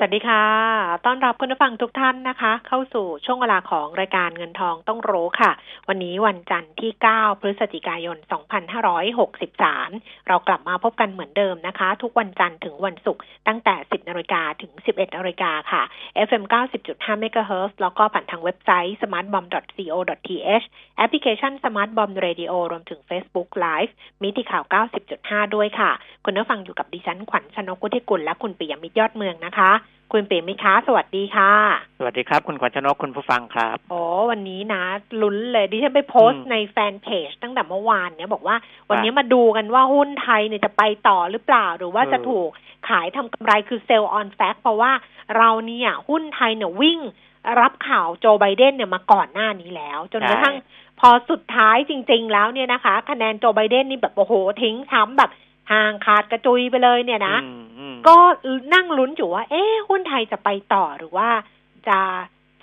สวัสดีค่ะ ต้อนรับคุณผู้ฟังทุกท่านนะคะ เข้าสู่ช่วงเวลาของรายการเงินทองต้องรู้ค่ะ วันนี้วันจันทร์ที่ 9 พฤศจิกายน 2563 เรากลับมาพบกันเหมือนเดิมนะคะ ทุกวันจันทร์ถึงวันศุกร์ตั้งแต่ 10นาฬิกาถึง 11นาฬิกาค่ะ FM 90.5 MHz แล้วก็ผ่านทางเว็บไซต์ smartbomb.co.th แอปพลิเคชัน Smart Bomb Radio รวมถึง Facebook Live มิติข่าว 90.5 ด้วยค่ะ คุณผู้ฟังอยู่กับดิฉันขวัญชนก วุฒิกุลและคุณปิยมิตรยอดเมืองนะคะ คุณปิยมิตรคะสวัสดีค่ะ สวัสดีครับ คุณขวัญชนกคุณผู้ฟังครับโอ้วันนี้นะลุ้นเลยดิฉันไปโพสต์อืมในแฟนเพจตั้งแต่เมื่อวานเนี่ยบอกว่า วันนี้มาดูกันว่าหุ้นไทยเนี่ยจะไปต่อหรือเปล่า หรือว่าเออจะถูกขายทำกำไรคือ sell on fact เพราะว่าเราเนี่ยหุ้นไทยเนี่ยวิ่งรับข่าวโจไบเดนเนี่ยมาก่อนหน้านี้แล้ว จนกระทั่งพอสุดท้ายจริง ๆ แล้วเนี่ยนะคะ คะแนนโจไบเดนนี่แบบโอ้โหทิ้งช้ำแบบ ห่างขาดกระจุยไปเลยเนี่ยนะอืมอืมก็นั่งลุ้นอยู่ว่า เอ๊ะหุ้นไทยจะไปต่อหรือว่าจะ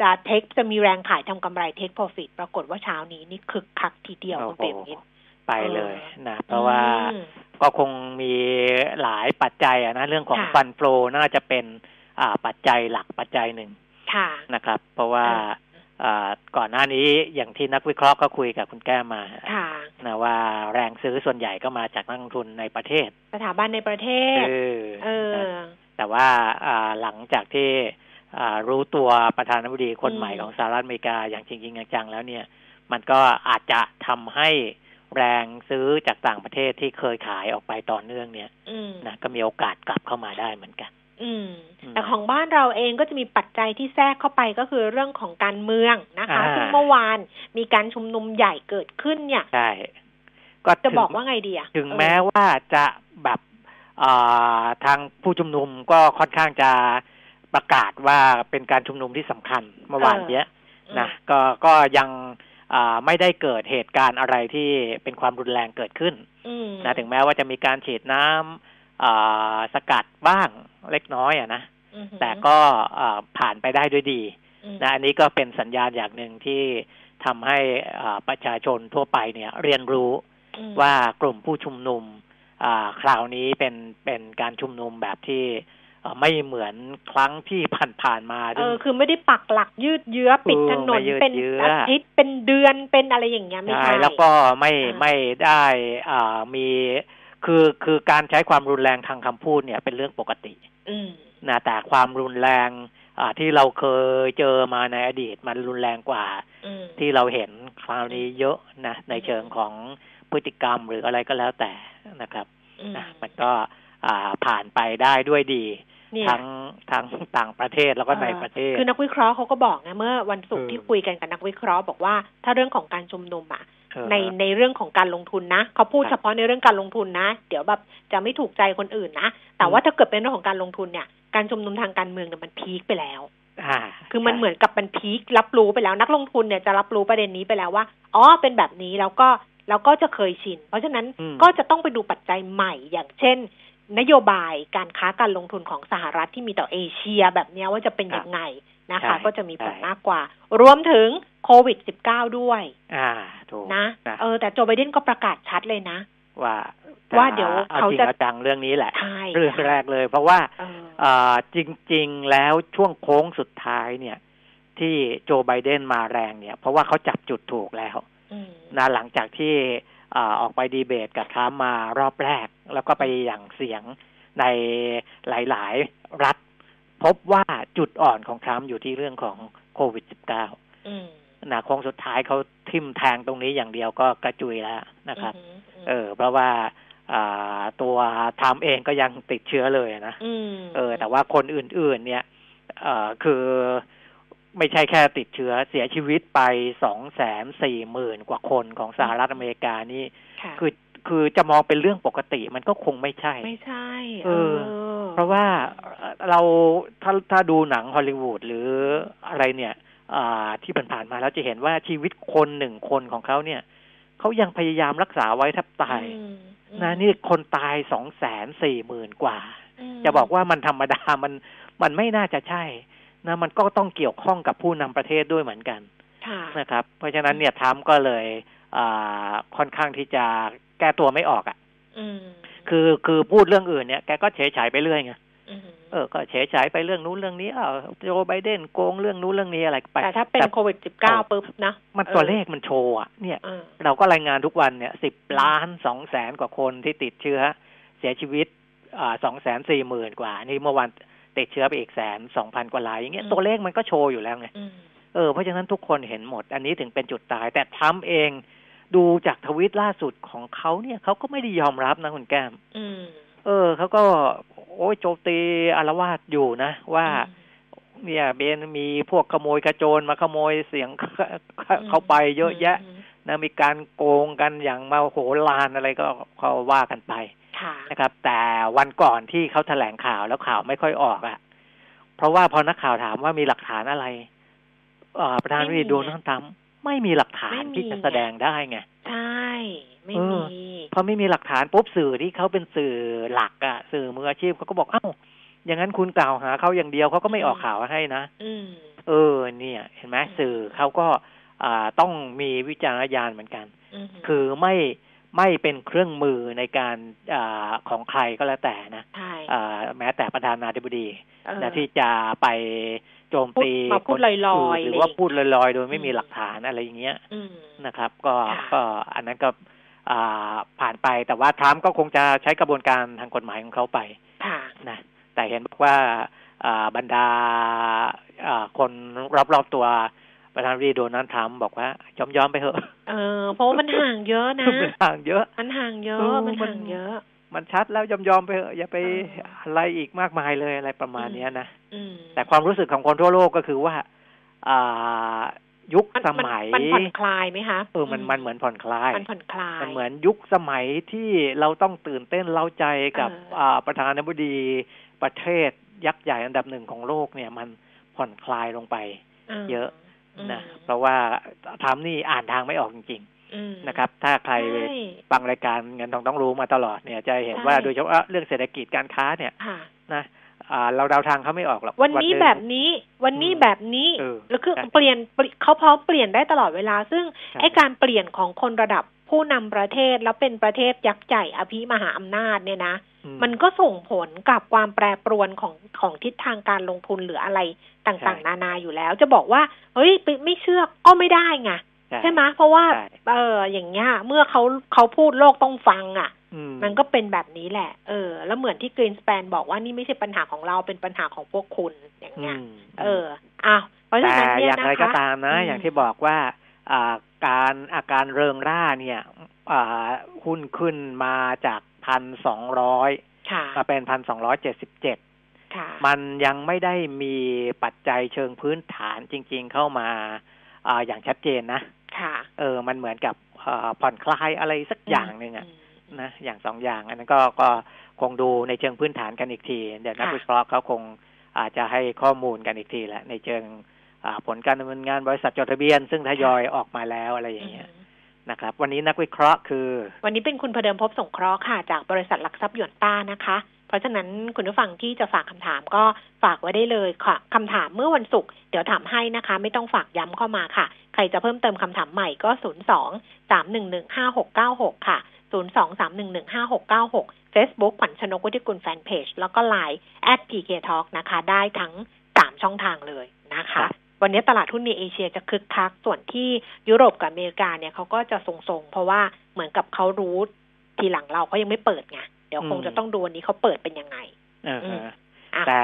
จะเทคจะมีแรงขายทำกำไรเทคโปรฟิตปรากฏว่าเช้านี้นี่คึกคักทีเดียวโอ้คุณโหเปรมยินไปเลยนะเพราะว่าอืมก็คงมีหลายปัจจัยอะนะเรื่องของค่ะฟันโฟลน่าจะเป็น อ่าปัจจัยหลักปัจจัยหนึ่งค่ะนะครับ เพราะว่าอ่าอ่า ก่อนหน้านี้อย่างที่นักวิเคราะห์ก็คุยกับคุณแก้มมาค่ะนะว่าแรงซื้อส่วนใหญ่ก็มาจากนักลงทุนในประเทศ สถาบันในประเทศเออเออนะแต่ว่าอ่าหลังจากที่อ่ารู้ตัวประธานาธิบดีคนอืมใหม่ของสหรัฐอเมริกาอย่างจริงๆจังๆแล้วเนี่ย มันก็อาจจะทำให้แรงซื้อจากต่างประเทศที่เคยขายออกไปต่อเนื่องเนี่ยอืมนะก็มีโอกาสกลับเข้ามาได้เหมือนกัน อืมอืม แต่ของบ้านเราเองก็จะมีปัจจัยที่แทรกเข้าไปก็คือเรื่องของการเมืองนะคะอ่าซึ่งเมื่อวานมีการชุมนุมใหญ่เกิดขึ้นเนี่ยใช่ก็จะถึงบอกว่าไงดีอะถึงเออแม้ว่าจะแบบอ่าทางผู้ชุมนุมก็ค่อนข้างจะประกาศว่าเป็นการชุมนุมที่สำคัญเมื่อวานเนี้ยนะก็ก็ยังอ่าไม่ได้เกิดเหตุการณ์อะไรที่เป็นความรุนแรงเกิดขึ้นอืมนะถึงแม้ว่าจะมีการฉีดน้ำอ่า สกัดบ้างเล็กน้อยอะนะอืมแต่ก็อ่าผ่านไปได้ด้วยดีอืมนะอันนี้ก็เป็นสัญญาณอย่างหนึ่งที่ทำให้อ่าประชาชนทั่วไปเนี่ย เรียนรู้อืมว่ากลุ่มผู้ชุมนุมอ่าคราวนี้เป็นเป็นการชุมนุมแบบที่เอ่อไม่เหมือนครั้งที่ผ่านๆมาเอซึ่งอคือไม่ได้ปักหลักยืดเยื้อปิดถนนไม่ยืดเป็นเยื้ออาทิตย์เป็นเดือนเป็นอะไรอย่างเงี้ยไม่ใช่ใช่แล้วก็ไม่อ่าไม่ได้อ่ามี คือคือการใช้ความรุนแรงทางคำพูดเนี่ยเป็นเรื่องปกติอืมนะแต่ความรุนแรงอ่าที่เราเคยเจอมาในอดีตมันรุนแรงกว่าอืมที่เราเห็นคราวนี้เยอะนะในเชิงของพฤติกรรมหรืออะไรก็แล้วแต่นะครับอืมนะมันก็อ่าผ่านไปได้ด้วยดีเนี่ยทั้งทั้งต่างประเทศแล้วก็ในประเทศ คือนักวิเคราะห์เขาก็บอกนะเมื่อวันศุกร์เออที่คุยกันกับนักวิเคราะห์บอกว่าถ้าเรื่องของการชุมนุมอะเออ ในในเรื่องของการลงทุนนะเขาพูดครับเฉพาะในเรื่องการลงทุนนะ เดี๋ยวแบบจะไม่ถูกใจคนอื่นนะ แต่อืมว่าถ้าเกิดเป็นเรื่องของการลงทุนเนี่ย การชุมนุมทางการเมืองเนี่ยมันพีคไปแล้วอ่าคือมันใช่เหมือนกับมันพีครับรู้ไปแล้วนักลงทุนเนี่ยจะรับรู้ประเด็นนี้ไปแล้วว่าอ๋อเป็นแบบนี้แล้วก็แล้วก็จะเคยชิน เพราะฉะนั้นอืมก็จะต้องไปดูปัจจัยใหม่อย่างเช่น นโยบายการค้าการลงทุนของสหรัฐที่มีต่อเอเชียแบบเนี้ยว่าจะเป็นยังไงนะคะใช่ก็จะมีผลใช่มากกว่า รวมถึง โควิด -19 ด้วย อ่าถูกนะนะเออแต่โจไบเดนก็ประกาศชัดเลยนะ ว่าว่าเดี๋ยวเอาเขาจริงจะเอาจังเรื่องนี้แหละใช่เรื่องแรกเลย เพราะว่าเอออ่าจริง ๆ แล้วช่วงโค้งสุดท้ายเนี่ย ที่โจไบเดนมาแรงเนี่ย เพราะว่าเขาจับจุดถูกแล้วอืมนะหลังจากที่อ่าออกไปดีเบตกับทรัมป์มารอบแรก แล้วก็ไปอย่างเสียงในหลาย ๆ รัฐ พบว่าจุดอ่อนของทรัมป์อยู่ที่เรื่องของโควิด -19 อืม นะโค้งสุดท้ายเขาทิมแทงตรงนี้อย่างเดียวก็กระจุยแล้วนะครับอืมเออ เพราะว่าอ่าตัวทรัมป์เองก็ยังติดเชื้อเลยนะอืมเออ แต่ว่าคนอื่น ๆ เนี่ยเอ่อคือไม่ใช่แค่ติดเชื้อเสียชีวิตไปสองแสนสี่หมื่นกว่าคนของสหรัฐอเมริกานี่ค่ะคือคือจะมองเป็นเรื่องปกติมันก็คงไม่ใช่ ไม่ใช่ เออ เพราะว่าเราถ้าถ้าดูหนังฮอลลีวูดหรืออะไรเนี่ยอ่า ที่ผ่านๆมาแล้วจะเห็นว่าชีวิตคนหนึ่งคนของเขาเนี่ยเขายังพยายามรักษาไว้แทบตายอืมนะนี่คนตายสองแสนสี่หมื่นกว่ามจะบอกว่ามันธรรมดามันมันไม่น่าจะใช่นะมันก็ต้องเกี่ยวข้องกับผู้นำประเทศด้วยเหมือนกันค่ะนะครับ เพราะฉะนั้นเนี่ยทรัมป์ก็เลยอ่าค่อนข้างที่จะแก้ตัวไม่ออกอะ่ะอืมคือคือพูดเรื่องอื่นเนี่ยแกก็เฉยฉายไปเรื่อยไง อืมเออก็เฉยฉายไปเรื่องนู้นเรื่องนี้อ้าวโจไบเดนโกงเรื่องนู้นเรื่องนี้อะไรไปแต่ถ้าเป็นโควิดสิบเก้าปุ๊บนะ มันเออตัวเลขมันโชว์อะเนี่ยเออเราก็รายงานทุกวันเนี่ยสิบล้านสองแสนกว่าคนที่ติดเชื้อ เสียชีวิตอ่าสองแสนสี่หมื่นกว่า นี่เมื่อวันติดเชื้อไปอีกแสนสองพันกว่ารายอย่างเงี้ยตัวเลขมันก็โชว์อยู่แล้วไงอืมเออเพราะฉะนั้นทุกคนเห็นหมด อันนี้ถึงเป็นจุดตาย แต่ทรัมป์เองดูจากทวิตล่าสุดของเขาเนี่ยเขาก็ไม่ได้ยอมรับนะคุณแก้มอืม เออเขาก็ โอ้ยโจมตีอารวาสอยู่นะ ว่าเนี่ยเบนมีพวกขโมยกระโจนมาขโมยเสียงเขาไปเยอะแยะมนะมีการโกงกันอย่างมาโหฬารอะไรก็เขาว่ากันไปค่ะนะครับ แต่วันก่อนที่เขาแถลงข่าวแล้วข่าวไม่ค่อยออกอะ่ะ เพราะว่าพอนักข่าวถามว่ามีหลักฐานอะไรเอ่อประธานาธิบดีโดนัลด์ทรัมป์ไม่มีหลักฐานที่จะแสดงได้ไงใช่ ไม่เอมีอพอไม่มีหลักฐานปุ๊บสื่อที่เขาเป็นสื่อหลักอะสื่อมืออาชีพเขาก็บอกเอ้าอย่างนั้นคุณกล่าวหาเขาอย่างเดียวเขาก็ไม่ออกข่าวให้นะอืมเออ เนี่ย เห็นไหมสื่อเขาก็อ่าต้องมีวิจารณญาณเหมือนกันอืมคือไม่ไม่เป็นเครื่องมือในการอาของใครก็แล้วแต่นะใช่อ่าแม้แต่ประธานาธิบดีเออนะที่จะไปโจมตีพูดมาพูดคนลอยๆหรือว่าเลยพูดลอยๆ โดยไม่มีอืมหลักฐานอะไรอย่างเงี้ยอืมนะครับ ก็ค่ะก็อันนั้นก็อ่า ผ่านไป แต่ว่าทรัมป์ก็คงจะใช้กระบวนการทางกฎหมายของเขาไปค่ะนะแต่เห็นบอกว่าอ่าบรรดาอ่าคนรอบๆตัวประธานาธิบดีโดนัลด์ทรัมป์บอกว่ายอมยอมๆไปเถอะเออเพราะว่ามันห่างเยอะนะมันห่างเยอะ มันห่างเยอะเออมันมันห่างเยอะ มันชัดแล้วยอมยอมๆไปเถอะอย่าไปเออออะไรอีกมากมายเลยอะไรประมาณเนี้ยนะอืมแต่ความรู้สึกของคนทั่วโลกก็คือว่าอ่า ยุคมันสมันมัย มันผ่อนคลายไหมคะเออมันมันเหมือนผ่อนคลายมันผ่อนคลายมันเหมือนยุคสมัยที่เราต้องตื่นเต้นเล้าใจกับเอออ่อ่าประธานาธิบดีประเทศยักษ์ใหญ่อันดับหนึ่งของโลกเนี่ย มันผ่อนคลายลงไป เยอะนะเพราะว่าทำนี่อ่านทางไม่ออกจริงอืมๆนะครับ ถ้าใครใช่ฟังรายการเงินทองต้องรู้มาตลอดเนี่ย จะเห็นใช่ว่าโดยเฉพาะเรื่องเศรษฐกิจการค้าเนี่ยค่ะนะ อ่าเราเดาทางเขาไม่ออกหรอกวันนี้หงแบบนี้วันนี้อืมแบบนี้เออแล้วคือใช่เปลี่ยนเปลี่ยนเขาพร้อมเปลี่ยนได้ตลอดเวลา ซึ่งใช่ไอการเปลี่ยนของคนระดับผู้นำประเทศแล้วเป็นประเทศยักษ์ใหญ่อภิมหาอำนาจเนี่ยนะอืมันก็ส่งผลกับความแปรปรวนของของทิศทางการลงทุนหรืออะไรต่างๆ นานาอยู่แล้ว จะบอกว่า เฮ้ยไปไม่เชื่อก็ไม่ได้ไงใช่ไหมเพราะว่าใช่เอออย่างเงี้ยเมื่อเขาเขาพูดโลกต้องฟังอะอื มมันก็เป็นแบบนี้แหละ เออ แล้วเหมือนที่กรีนสแปนบอกว่านี่ไม่ใช่ปัญหาของเราเป็นปัญหาของพวกคุณอย่างเงี้ยมเอออ้าวเพราะฉะแต่นั้นเนี่ยอย่างนะไรคะก็ตามนะอืมอย่างที่บอกว่าอ่าการอาการเริงร่าเนี่ยอ่าหุ้นขึ้นมาจากพันสองร้อยค่ะมาเป็นพันสองร้อยเจ็ดสิบเจ็ดค่ะมันยังไม่ได้มีปัจจัยเชิงพื้นฐานจริง ๆ เข้ามาอ่าอย่างชัดเจนนะค่ะเออ มันเหมือนกับอ่าผ่อนคลายอะไรสักอย่างหนึ่งอะม นะอย่างสองอย่าง อันนั้นก็ก็คงดูในเชิงพื้นฐานกันอีกที เดี๋ยวนักค่ะวิเคราะห์เขาคงอาจจะให้ข้อมูลกันอีกทีแหละในเชิงอ่าผลการดำเนินงานบริษัทจดทะเบียน ซึ่งทยอยออกมาแล้วอะไรอย่างเงี้ยอืมนะครับ วันนี้นักวิเคราะห์คือ วันนี้เป็นคุณพเดิมพบสงเคราะห์ค่ะ จากบริษัทหลักทรัพย์หยวนต้านะคะ เพราะฉะนั้นคุณผู้ฟังที่จะฝากคำถามก็ฝากไว้ได้เลยค่ะคำถามเมื่อวันศุกร์เดี๋ยวถามให้นะคะ ไม่ต้องฝากย้ำเข้ามาค่ะ ใครจะเพิ่มเติมคำถามใหม่ก็0 2 3 1 1 5 6 9 6ค่ะ0 2 3 1 1 5 6 9 6 Facebook ขวัญชนกวุฒิกุลแฟนเพจแล้วก็ Line at pk talk นะคะ ได้ทั้ง3ช่องทางเลยนะครัคะบวันนี้ตลาดหุ้นในเอเชียจะคึกคัก ส่วนที่ยุโรปกับอเมริกาเนี่ยเขาก็จะทรงๆ เพราะว่าเหมือนกับเขารู้ทีหลังเราเขายังไม่เปิดไง เดี๋ยวคงจะต้องดูวันนี้เขาเปิดเป็นยังไงเอออืมฮะอะแต่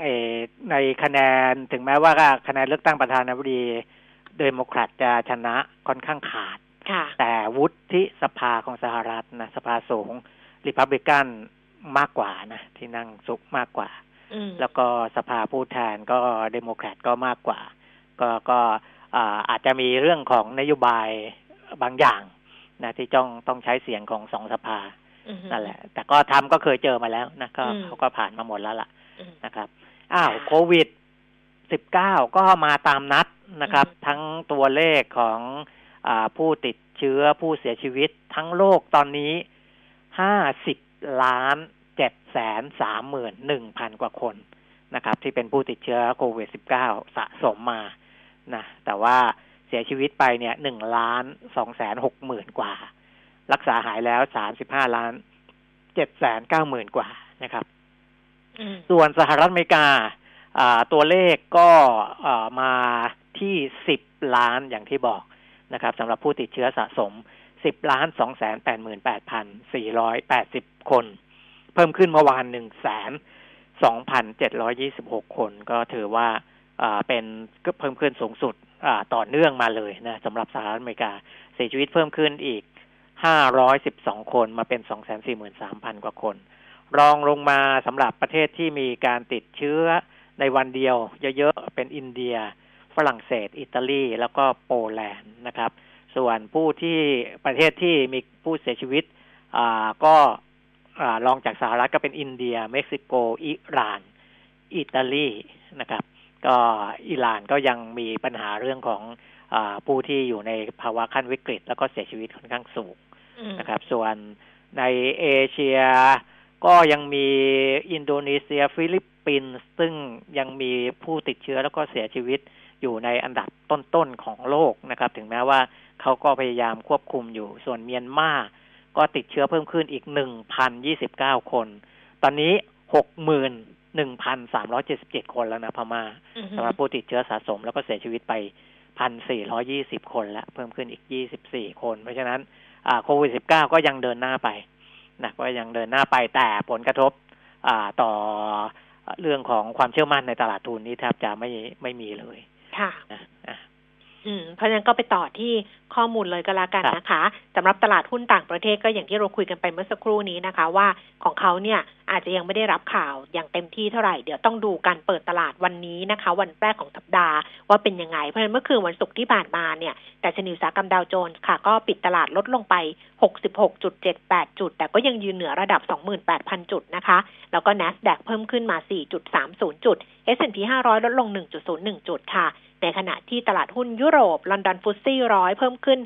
เออในคะแนนถึงแม้ว่าคะแนนเลือกตั้งประธานาธิบดีเดโมแครตจะชนะค่อนข้างขาดค่ะ แต่วุฒิสภาของสหรัฐนะสภาสูงริพับลิกันมากกว่านะ ที่นั่งสูงมากกว่าอืมแล้วก็สภาผู้แทนก็เดโมแครตก็มากกว่า ก็ก็อ่าอาจจะมีเรื่องของนโยบายบางอย่างนะที่ต้องต้องใช้เสียงของสองสภาอืมนั่นแหละ แต่ก็ทำก็เคยเจอมาแล้วนะก็อืมเขาก็ผ่านมาหมดแล้วล่ะอืมนะครับ อ้าวค่ะโควิด -19 ก็มาตามนัดนะครับ ทั้งตัวเลขของอ ผู้ติดเชื้อผู้เสียชีวิตทั้งโลกตอนนี้50ล้าน7แสน3หมื่น1พันกว่าคนนะครับ ที่เป็นผู้ติดเชื้อโควิด -19 สะสมมานะแต่ว่าเสียชีวิตไปเนี่ยหนึ่งล้านสองแสนหกหมื่นกว่า รักษาหายแล้วสามสิบห้าล้านเจ็ดแสนเก้าหมื่นกว่านะครับ ส่วนสหรัฐอเมริกาตัวเลขก็มาที่สิบล้านอย่างที่บอก นะครับสำหรับผู้ติดเชื้อสะสมสิบล้านสองแสนแปดหมื่นแปดพันสี่ร้อยแปดสิบคน เพิ่มขึ้นเมื่อวานหนึ่งแสนสองพันเจ็ดร้อยี่สิบหกคนก็ถือว่าเป็นเพิ่มขึ้นสูงสุดต่อเนื่องมาเลยนะสำหรับสหรัฐอเมริกาเสียชีวิตเพิ่มขึ้นอีก 512 คนมาเป็น 243,000 กว่าคน รองลงมาสำหรับประเทศที่มีการติดเชื้อในวันเดียวเยอะๆ เป็นอินเดีย ฝรั่งเศส อิตาลี แล้วก็โปแลนด์นะครับ ส่วนผู้ที่ประเทศที่มีผู้เสียชีวิตก็รองจากสหรัฐก็เป็นอินเดีย เม็กซิโก อิหร่าน อิตาลีนะครับ ก็อิหร่านก็ยังมีปัญหาเรื่องของอผู้ที่อยู่ในภาวะขั้นวิกฤต แล้วก็เสียชีวิตค่อนข้างสูงนะครับ ส่วนในเอเชียก็ยังมีอินโดนีเซียฟิลิปปินส์ซึ่งยังมีผู้ติดเชื้อแล้วก็เสียชีวิต อยู่ในอันดับต้นๆของโลกนะครับ ถึงแม้ว่าเขาก็พยายามควบคุมอยู่ ส่วนเมียนมาก็ติดเชื้อเพิ่มขึ้นอีกหนึ่งพันยี่สิบเก้าคน ตอนนี้หกหมื่นหนึ่งพันสามร้อยเจ็ดสิบเจ็ดคนแล้วนะพม่าสำหรับผู้ติดเชื้อสะสมแล้วก็เสียชีวิตไปพันสี่ร้อยี่สิบคนแล้วเพิ่มขึ้นอีกยี่สิบสี่คน เพราะฉะนั้นโควิดสิบเก้าก็ยังเดินหน้าไปนะก็ยังเดินหน้าไปแต่ผลกระทบต่อเรื่องของความเชื่อมั่นในตลาดทุนนี้แทบจะไม่ไม่มีเลย ค่ะ เพราะฉะนั้นก็ไปต่อที่ข้อมูลเลยก็แล้วกันนะคะสำหรับตลาดหุ้นต่างประเทศก็อย่างที่เราคุยกันไปเมื่อสักครู่นี้นะคะ ว่าของเขาเนี่ยอาจจะยังไม่ได้รับข่าวอย่างเต็มที่เท่าไหร่เดี๋ยวต้องดูการเปิดตลาดวันนี้นะคะ วันแรกของสัปดาห์ว่าเป็นยังไง เพราะฉะนั้นเมื่อคืนวันศุกร์ที่ผ่านมาเนี่ยแต่ชนิวสากรรมดาวโจนส์ค่ะ ก็ปิดตลาดลดลงไป 66.78 จุด แต่ก็ยังยืนเหนือระดับ 28,000 จุดนะคะ แล้วก็ NASDAQ เพิ่มขึ้นมา 4.30 จุด S&P 500 ลดลง 1.01 จุดค่ะ ในขณะที่ตลาดหุ้นยุโรป ลอนดอนฟุตซี่ร้อยเพิ่มขึ้น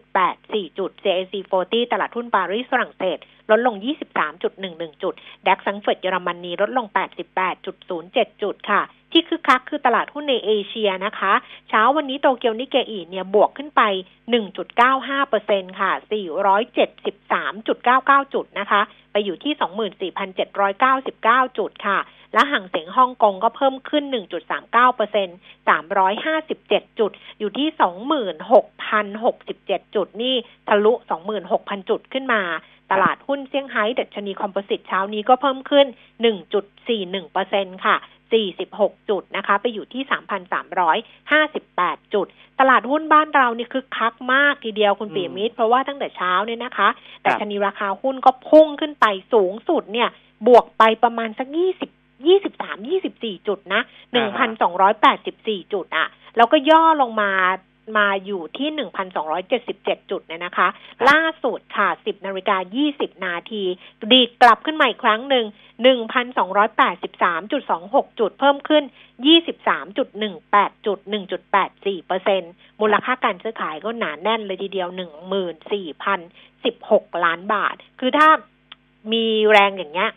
3.84 จุด CAC 40 ตลาดหุ้นปารีสฝรั่งเศส ลดลง 23.11 จุด ดัคสังเฟิร์ตเยอรมนีลดลง 88.07 จุดค่ะที่คึกคักคือตลาดหุ้นในเอเชียนะคะ เช้าวันนี้โตเกียวนิเกอีเนี่ยบวกขึ้นไป 1.95%ค่ะ 473.99 จุดนะคะ ไปอยู่ที่ 24,799 จุดค่ะ และห่างเสียงฮ่องกงก็เพิ่มขึ้น 1.39เปอร์เซ็นต์357 จุด อยู่ที่ 26,067 จุด นี่ทะลุ 26,000 จุดขึ้นมาตลาดหุ้นเซี่ยงไฮ้ดัชนีคอมโพสิตเช้านี้ก็เพิ่มขึ้น 1.41เปอร์เซ็นต์ค่ะ 46 จุดนะคะ ไปอยู่ที่ 3,358 จุด ตลาดหุ้นบ้านเรานี่คือคักมากทีเดียวคุณปีมิตร เพราะว่าตั้งแต่เช้าเนี่ยนะคะ แต่ชนีราคาหุ้นก็พุ่งขึ้นไปสูงสุดเนี่ย บวกไปประมาณสัก 20 ยี่สิบสามยี่สิบสี่จุดนะหนึ่งพันสองร้อยแปดสิบสี่จุดอะ แล้วก็ย่อลงมามาอยู่ที่หนึ่งพันสองร้อยเจ็ดสิบเจ็ดจุดเนี่ยนะคะ ล่าสุดค่ะสิบนาฬิกายี่สิบนาทีดีดกลับขึ้นมาอีกครั้งหนึ่งหนึ่งพันสองร้อยแปดสิบสามจุดสองหกจุด เพิ่มขึ้นยี่สิบสามจุดหนึ่งแปดจุดหนึ่งจุดแปดสี่เปอร์เซ็นมูลค่าการซื้อขายก็หนาแน่นเลยทีเดียวหนึ่งหมื่นสี่พันสิบหกล้านบาท คือถ้ามีแรงอย่างเงี้ย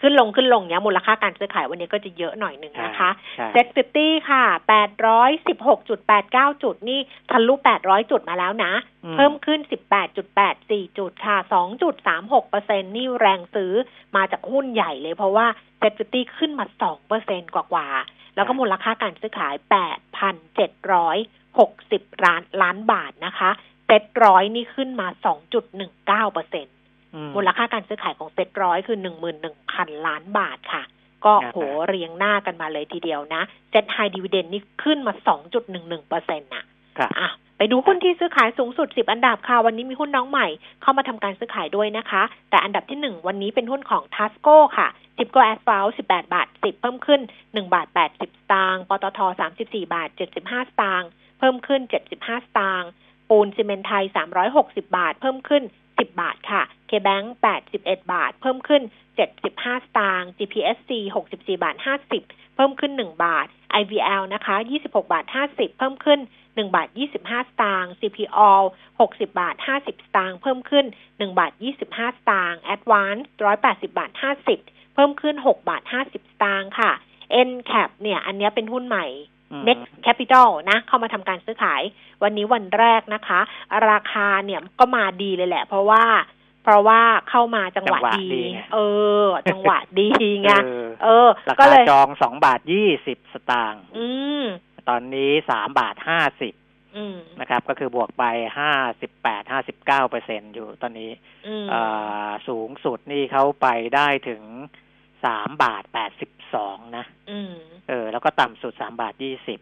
ขึ้นลงขึ้นลงเนี้ยมูลค่าการซื้อขายวันนี้ก็จะเยอะหน่อยหนึ่งนะคะเซ็ตฟิฟตี้ค่ะแปดร้อยสิบหกจุดแปดเก้าจุดนี่ทะลุแปดร้อยจุดมาแล้วนะ เพิ่มขึ้นสิบแปดจุดแปดสี่จุดค่ะสองจุดสามหกเปอร์เซ็นนี่แรงซื้อมาจากหุ้นใหญ่เลยเพราะว่า SET50ขึ้นมาสองเปอร์เซ็นต์กว่าๆแล้วก็มูลค่าการซื้อขายแปดพันเจ็ดร้อยหกสิบล้านล้านบาทนะคะเซ็ตร้อยนี่ขึ้นมาสองจุดหนึ่งเก้าเปอร์เซ็นต์ มูลค่าการซื้อขายของเซ็ตร้อยคือหนึ่งหมื่นหนึ่งพันล้านบาทค่ะ ก็โหเรียงหน้ากันมาเลยทีเดียวนะ SET High Dividend นี่ขึ้นมาสองจุดหนึ่งหนึ่งเปอร์เซ็นต์น่ะอะไปดูหุ้นที่ซื้อขายสูงสุดสิบอันดับค่ะ วันนี้มีหุ้นน้องใหม่ เข้ามาทำการซื้อขายด้วยนะคะ แต่อันดับที่หนึ่งวันนี้เป็นหุ้นของทัสโก้ค่ะสิบโกแอสฟาลสิบแปดบาทสิบเพิ่มขึ้นหนึ่งบาทแปดสิบสตางค์ปตทสามสิบสี่บาทเจ็ดสิบห้าสตางค์เพิ่มขึ้นเจ็ดสิบห้าสตางค์ปูนซีเมนไทยสามร้อยหกสิบาท เพิ่มขึ้น 10 บาทค่ะ KBank 81 บาท เพิ่มขึ้น 75 สตางค์ GPSC 64 บาท 50 เพิ่มขึ้น 1 บาท IVL นะคะ 26 บาท 50 เพิ่มขึ้น 1 บาท 25 สตางค์ CPO 60 บาท 50 สตางค์ เพิ่มขึ้น 1 บาท 25 สตางค์ Advance 180 บาท 50 เพิ่มขึ้น 6 บาท 50 สตางค์ค่ะ NCAP เนี่ย อันนี้เป็นหุ้นใหม่ อืม Next Capital นะเข้ามาทำการซื้อขาย วันนี้วันแรกนะคะ ราคาเนี่ยก็มาดีเลยแหละ เพราะว่า เพราะว่าเข้ามาจังหวะจังหวะดีดีไงเออ จังหวะดีไงเออเออราก็คาเลยจองสองบาทยี่สิบสตางค์อืมตอนนี้สามบาทห้าสิบอืมนะครับ ก็คือบวกไปห้าสิบแปดห้าสิบเก้าเปอร์เซ็นอยู่ตอนนี้อืมเอ่อสูงสุดนี่เขาไปได้ถึง สามบาทแปดสิบสองนะอืมเออ แล้วก็ต่ำสุดสามบาทยี่สิบ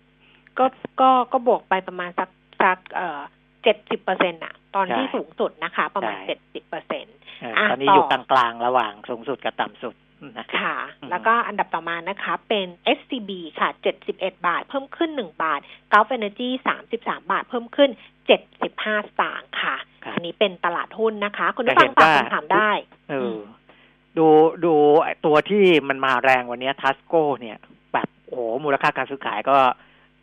ก็ก็ก็บวกไปประมาณสักสักเอ่อเจ็ดสิบเปอร์เซ็นต์อะตอนที่ใช่สูงสุดนะคะ ประมาณใช่เจ็ดสิบเปอร์เซ็นต์เอออะตอนนี้ต่อออยู่กลางๆ ระหว่างสูงสุดกับต่ำสุดนะค่ะอืมแล้วก็อันดับต่อมานะคะ เป็น SCB ค่ะ 71 บาท เพิ่มขึ้น 1 บาท Gulf Energy 33 บาท เพิ่มขึ้น 75 สตางค์ค่ะครับอันนี้เป็นตลาดหุ้นนะคะ คุณผู้แต่ฟัเห็งนฝากว่าคำถามได้ เออมอ ดูดูไอ้ตัวที่มันมาแรงวันนี้ทัสโก้เนี่ย แบบโอ้โหมูลค่าการซื้อขายก็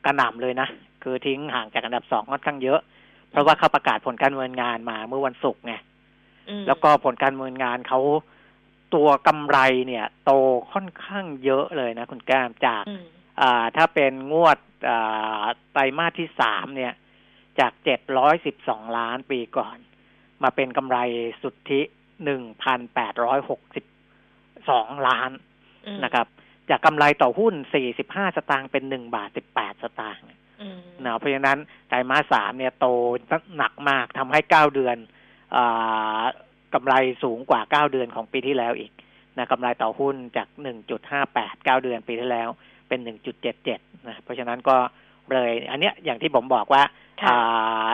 กระหน่ำเลยนะ คือทิ้งห่างจากอันดับสองค่อนข้างเยอะ เพราะว่าเขาประกาศผลการดำเนินงานมาเมื่อวันศุกร์ไงอืมแล้วก็ผลการดำเนินงานเขาตัวกำไรเนี่ย โตค่อนข้างเยอะเลยนะคุณแก้มจากอืมอ่าถ้าเป็นงวดอ่าไตรมาสที่สามเนี่ย จากเจ็ดร้อยสิบสองล้านปีก่อน มาเป็นกำไรสุทธิ หนึ่งพันแปดร้อยหกสิบสองล้านอืมนะครับ จากกำไรต่อหุ้นสี่สิบห้าสตางค์เป็นหนึ่งบาทสิบแปดสตางค์อืมนะเพราะฉะนั้นไตรมาสสามเนี่ยโตหนักมากทำให้เก้าเดือนอ่ากำไรสูงกว่าเก้าเดือนของปีที่แล้วอีกนะกำไรต่อหุ้นจากหนึ่งจุดห้าแปดเก้าเดือนปีที่แล้ว เป็นหนึ่งจุดเจ็ดเจ็ดนะเพราะฉะนั้นก็เลย อันเนี้ยอย่างที่ผมบอกว่าค่ะอ่า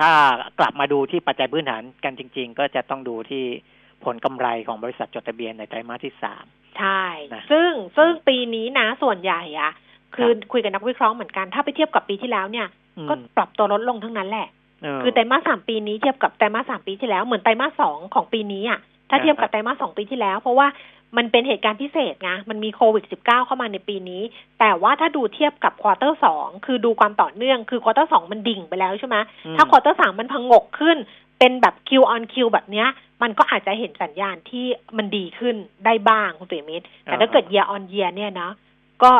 ถ้ากลับมาดูที่ปัจจัยพื้นฐานกันจริง ๆ ก็จะต้องดูที่ผลกำไรของบริษัทจดทะเบียนในไตรมาสที่สามใช่นะซึ่งซึ่งปีนี้นะส่วนใหญ่อะคือครับคุยกับนักวิเคราะห์เหมือนกันถ้าไปเทียบกับปีที่แล้วเนี่ยอืมก็ปรับตัวลดลงทั้งนั้นแหละเออคือไตรมาสสามปีนี้เทียบกับไตรมาสสามปีที่แล้วเหมือนไตรมาสสองของปีนี้อะถ้าเทียบกับไตรมาสสองปีที่แล้ว เพราะว่า มันเป็นเหตุการณ์พิเศษไงมันมีโควิด -19 เข้ามาในปีนี้ แต่ว่าถ้าดูเทียบกับ quarter สองคือดูความต่อเนื่อง คือ quarter สองมันดิ่งไปแล้วใช่ไหมอืมถ้า quarter สามมันผงกขึ้น เป็นแบบ Q on Q แบบเนี้ย มันก็อาจจะเห็นสัญญาณที่มันดีขึ้นได้บ้างคุณปิยมิตรแต่ถ้าเกิด year on year เนี่ยนะก็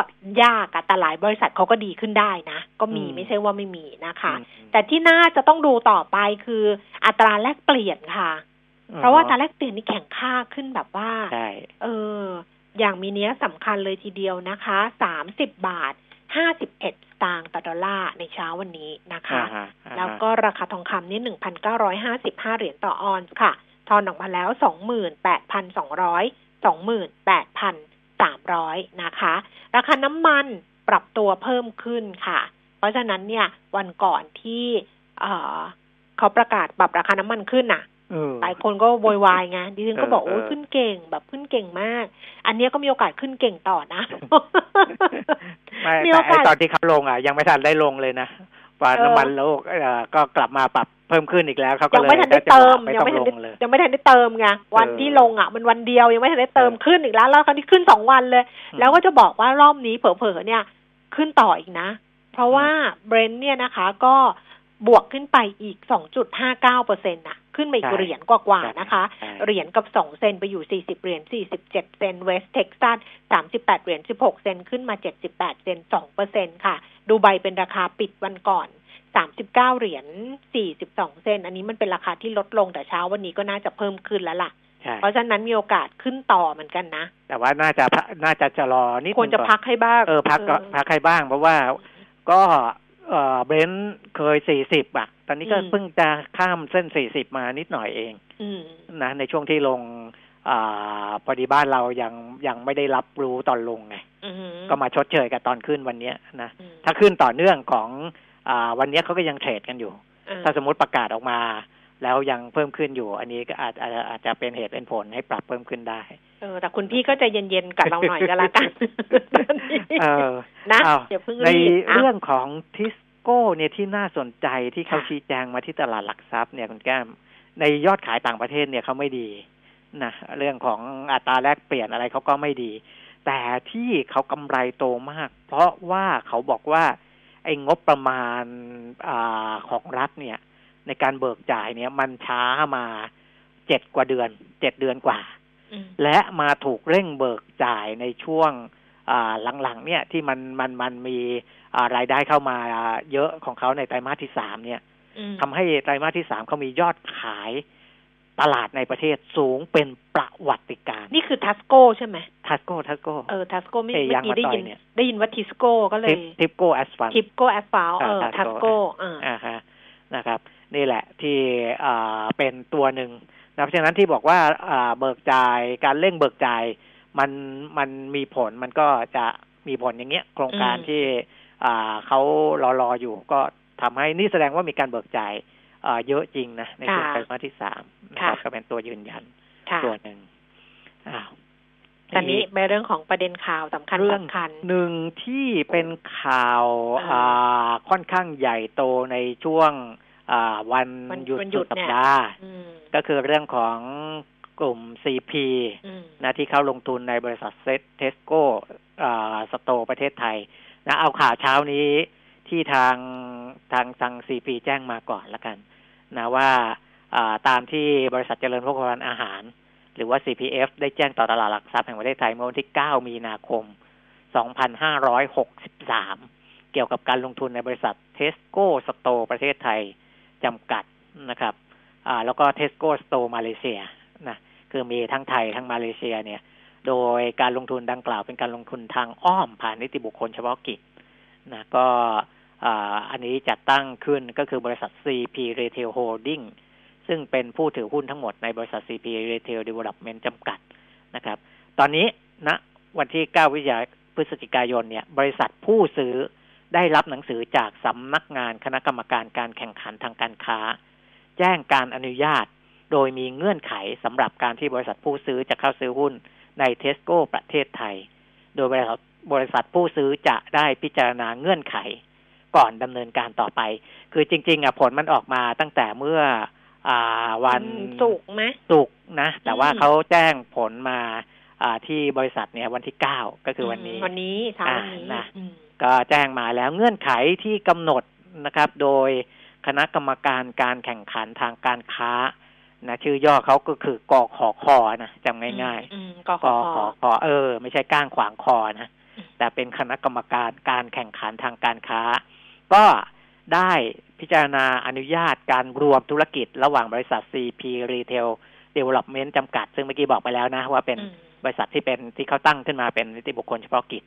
ยากอะแต่หลายบริษัทเขาก็ดีขึ้นได้นะ ก็มีอืมไม่ใช่ว่าไม่มีนะคะอืมแต่ที่น่าจะต้องดูต่อไปคืออัตราแลกเปลี่ยนค่ะ เพราะว่าอัตราแลกเปลี่ยนนี่แข็งค่าขึ้นแบบว่าใช่เออ อย่างนี้เนี้ยสำคัญเลยทีเดียวนะคะสามสิบบาทห้าสิบเอ็ดสตางค์ต่อดอลลาร์ในเช้าวันนี้นะคะอ่าฮะอ่าฮะแล้วก็ราคาทองคำนี่หนึ่งพันเก้าร้อยห้าสิบห้าเหรียญต่อออนซ์ค่ะ ทอนออกมาแล้วสองหมื่นแปดพันสองร้อยสองหมื่นแปดพันสามร้อยนะคะ ราคาน้ำมันปรับตัวเพิ่มขึ้นค่ะ เพราะฉะนั้นเนี่ยวันก่อนที่เอ่อเขาประกาศปรับราคาน้ำมันขึ้นน่ะเออ หลายคนก็โวยวายไงดิฉันก็บอกเออโอ้ยเออขึ้นเก่งแบบขึ้นเก่งมาก อันเนี้ยก็มีโอกาสขึ้นเก่งต่อนะไม่มีแต่โอกาสไอ้ตอนที่เขาลงอะ ยังไม่ทันได้ลงเลยนะว่าเออน้ำมันโลกเอ่อก็กลับมาปรับเพิ่มขึ้นอีกแล้วเขาก็ยังเลยไม่ทันได้จังหเติวะมไม่ยังต้องไม่ทัลนได้งเลยยยังไม่ทันได้เติมไงวันเออที่ลงอะมันวันเดียวยังไม่ทันได้เติมเออขึ้นอีกแล้ว แล้วคราวนี้ขึ้นสองวันเลยอืมแล้วก็จะบอกว่ารอบนี้เผลอๆเนี่ย ขึ้นต่ออีกนะ เพราะว่าเบรนท์เนี่ยนะคะ ก็ บวกขึ้นไปอีก 2.59เปอร์เซ็นต์น่ะขึ้นมาอีกใช่เหรียญกว่าๆนะคะใช่เหรียญกับสองเซนต์ไปอยู่ 40 เหรียญ 47 เซนต์เวสต์เท็กซัส 38 เหรียญ 16 เซนต์ขึ้นมา 78 เซนต์2เปอร์เซ็นต์ค่ะ ดูไบเป็นราคาปิดวันก่อน39เหรียญ42เซน อันนี้มันเป็นราคาที่ลดลงแต่เช้าวันนี้ก็น่าจะเพิ่มขึ้นแล้วล่ะใช่เพราะฉะนั้นมีโอกาสขึ้นต่อเหมือนกันนะ แต่ว่าน่าจะพักน่าจะชะลอนิดนึงควรจะก่อนพักให้บ้าง เออพักก็พักให้บ้าง เพราะว่าก็ เออเบรนท์เคยสี่สิบอะ ตอนนี้ก็เพิ่งจะข้ามเส้นสี่สิบมานิดหน่อยเองอืมนะ ในช่วงที่ลงอ่าพอดีบ้านเรายังยังไม่ได้รับรู้ตอนลงไงอืมก็มาชดเชยกับตอนขึ้นวันเนี้ยนะอืมถ้าขึ้นต่อเนื่องของอ่าวันเนี้ยเขาก็ยังเทรดกันอยู่เออถ้าสมมติประกาศออกมา แล้วยังเพิ่มขึ้นอยู่ อันนี้ก็อาจอาจอาจจะเป็นเหตุเป็นผลให้ปรับเพิ่มขึ้นได้ เออ แต่คุณพี่ก็ใจเย็นๆกับเราหน่อยก็แล้วกันเออนะอ้าวอย่าเพิ่งในรีบอะเรื่องของทิสโก้เนี่ยที่น่าสนใจที่เขาค่ะชี้แจงมาที่ตลาดหลักทรัพย์เนี่ยคุณแก้ม ในยอดขายต่างประเทศเนี่ยเขาไม่ดีนะเรื่องของอัตราแลกเปลี่ยนอะไรเขาก็ไม่ดี แต่ที่เขากำไรโตมาก เพราะว่าเขาบอกว่าไอ้งบประมาณอาของรัฐเนี่ย ในการเบิกจ่ายเนี่ย มันช้ามาเจ็ดกว่าเดือนเจ็ดเดือนกว่าอืมและมาถูกเร่งเบิกจ่ายในช่วงอ่าหลังๆ เนี่ยที่มันมันมันมีอ่ารายได้เข้ามาเยอะของเขาในไตรมาสที่สามเนี่ยอืมทำให้ไตรมาสที่สามเขามียอดขายตลาดในประเทศสูงเป็นประวัติการณ์นี่คือทัสโก้ใช่ไหมทัสโก้ทัสโก้เออทัสโก้ไม่เอ้ยเมื่อกี้ยางมะได้ตอยยินเนี่ยได้ยินว่าทิสโก้ก็เลยทิปโก้แอสฟันทิปโก้แอสฟาลเอออ่าทัส Tasco โก้อ่าอ่าฮะนะครับ นี่แหละที่อ่าเป็นตัวหนึ่งนะเพราะฉะนั้นที่บอกว่าอ่าเบิกจ่ายการเร่งเบิกจ่ายมันมันมีผลมันก็จะมีผลอย่างเงี้ย โครงการอืมที่อ่าเขารอรออยู่ก็ทำให้นี่แสดงว่ามีการเบิกจ่ายอ่าเยอะจริงนะในช่วงไตรมาสที่สามนะครับก็เป็นตัวยืนยันค่ะตัวหนึ่งอ้าวตอนนี้เป็นเรื่องของประเด็นข่าวสำคัญเรื่องสำคัญหนึ่งที่เป็นข่าวอ่าอ่าค่อนข้างใหญ่โตในช่วงอ่า วันวันหยุดวันหยุสุดสัปดาห์เนี่ยอืมก็คือเรื่องของกลุ่ม CP อืมนะที่เขาลงทุนในบริษัทเซตเทสโก้สโตร์ประเทศไทยนะเอาข่าวเช้านี้ที่ทางทางทาง CP แจ้งมาก่อนละกันนะว่าอ่าตามที่บริษัทเจริญโภคภัณฑ์อาหาร หรือว่า CPF ได้แจ้งต่อตลาดหลักทรัพย์แห่งประเทศไทยเมื่อวันที่ 9 มีนาคม 2563 เกี่ยวกับการลงทุนในบริษัทเทสโก้สโตร์ประเทศไทย จำกัดนะครับอ่าแล้วก็เทสโก้สโตร์มาเลเซียนะคือมีทั้งไทยทั้งมาเลเซียเนี่ย โดยการลงทุนดังกล่าวเป็นการลงทุนทางอ้อมผ่านนิติบุคคลเฉพาะกิจนะก็อ่าอันนี้จัดตั้งขึ้นก็คือบริษัท CP Retail Holding ซึ่งเป็นผู้ถือหุ้นทั้งหมดในบริษัท CP Retail Development จำกัดนะครับ ตอนนี้ณนะวันที่ 9 วิทยาพฤศจิกายนเนี่ย บริษัทผู้ซื้อ ได้รับหนังสือจากสำนักงานคณะกรรมการการแข่งขันทางการค้า แจ้งการอนุญาต โดยมีเงื่อนไขสำหรับการที่บริษัทผู้ซื้อจะเข้าซื้อหุ้นในเทสโก้ประเทศไทย โดยบริษัทบริษัทผู้ซื้อจะได้พิจารณาเงื่อนไข ก่อนดำเนินการต่อไป คือจริง ๆอะผลมันออกมาตั้งแต่เมื่ออ่าวันสุกร์ไหมศุกร์นะ แต่ว่าอืมเขาแจ้งผลมาอ่าที่บริษัทเนี่ยวันที่เก้าก็คือวันนี้มวันนี้เช้าวันนี้อ่านะอืม ก็แจ้งมาแล้วเงื่อนไขที่กำหนดนะครับ โดยคณะกรรมการการแข่งขันทางการค้านะชื่อย่อเขาก็คือกขอคอนะจำง่ายอืมๆกกขอขอคอเออ ไม่ใช่ก้างขวางคอนะอืมแต่เป็นคณะกรรมการการแข่งขันทางการค้า ก็ได้พิจารณาอนุญาตการรวมธุรกิจระหว่างบริษัท CP Retail Development จำกัด ซึ่งเมื่อกี้บอกไปแล้วนะ ว่าเป็นอืมบริษัทที่เป็นที่เขาตั้งขึ้นมาเป็นนิติบุคคลเฉพาะกิจ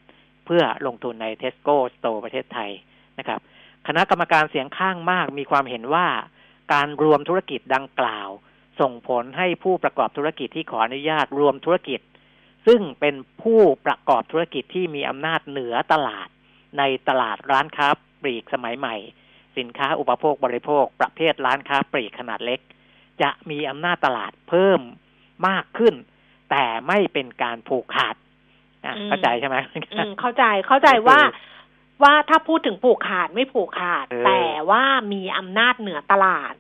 เพื่อลงทุนใน Tesco Store ประเทศไทยนะครับ คณะกรรมการเสียงข้างมากมีความเห็นว่า การรวมธุรกิจดังกล่าว ส่งผลให้ผู้ประกอบธุรกิจที่ขออนุญาตรวมธุรกิจ ซึ่งเป็นผู้ประกอบธุรกิจที่มีอำนาจเหนือตลาด ในตลาดร้านค้าปลีกสมัยใหม่ สินค้าอุปโภคบริโภค ประเภทร้านค้าปลีกขนาดเล็ก จะมีอำนาจตลาดเพิ่มมากขึ้น แต่ไม่เป็นการผูกขาด เข้าใจใช่ไหมอืมเข้าใจเข้าใจว่าว่าถ้าพูดถึงผูกขาดไม่ผูกขาดเออแต่ว่ามีอำนาจเหนือตลาด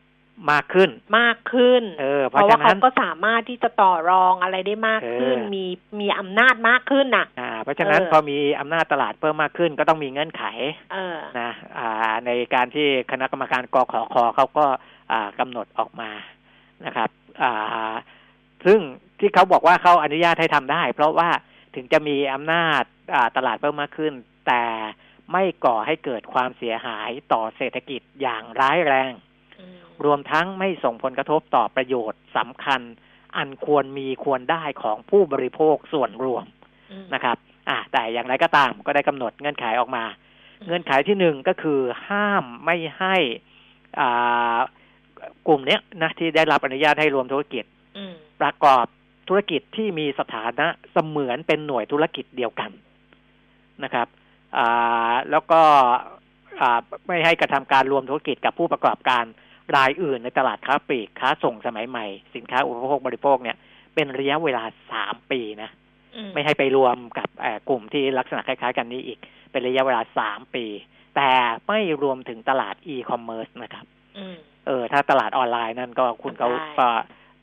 มากขึ้นมากขึ้นเออเพเพราะราะฉะว่านั้เขานก็สามารถที่จะต่อรองอะไรได้มากขึ้นเออมีมีอำนาจมากขึ้นน่ะอ่า เพราะฉะนั้นเออพอมีอำนาจตลาดเพิ่มมากขึ้น ก็ต้องมีเงื่อนไขเออนะอ่า ในการที่คณะกรรมการกขอคเขาก็อ่ากำหนดออกมานะครับ อ่า ซึ่งที่เขาบอกว่าเขาอนุญาตให้ทำได้ เพราะว่า ถึงจะมีอำนาจอ่าตลาดเพิ่มมากขึ้น แต่ไม่ก่อให้เกิดความเสียหายต่อเศรษฐกิจอย่างร้ายแรง รวมทั้งไม่ส่งผลกระทบต่อประโยชน์สำคัญ อันควรมีควรได้ของผู้บริโภคส่วนรวมนะครับอ่าแต่อย่างไรก็ตามก็ได้กำหนดเงื่อนไขออกมา เงื่อนไขที่หนึ่งก็คือห้ามไม่ให้อ่ากลุ่มเนี้ยนะที่ได้รับอนุญาตให้รวมธุรกิจอืมประกอบ ธุรกิจที่มีสถานะเสมือนเป็นหน่วยธุรกิจเดียวกันนะครับอ่าแล้วก็อ่าไม่ให้กระทำการรวมธุรกิจกับผู้ประกอบการรายอื่นในตลาดค้าปลีกค้าส่งสมัยใหม่ สินค้าอุปโภคบริโภคเนี่ย เป็นระยะเวลาสามปีนะอืมไม่ให้ไปรวมกับเอ่อกลุ่มที่ลักษณะคล้าย ๆ กันนี้อีก เป็นระยะเวลาสามปี แต่ไม่รวมถึงตลาดอีคอมเมิร์ซนะครับอืมเออ ถ้าตลาดออนไลน์นั่นก็คุณเขาได้ก็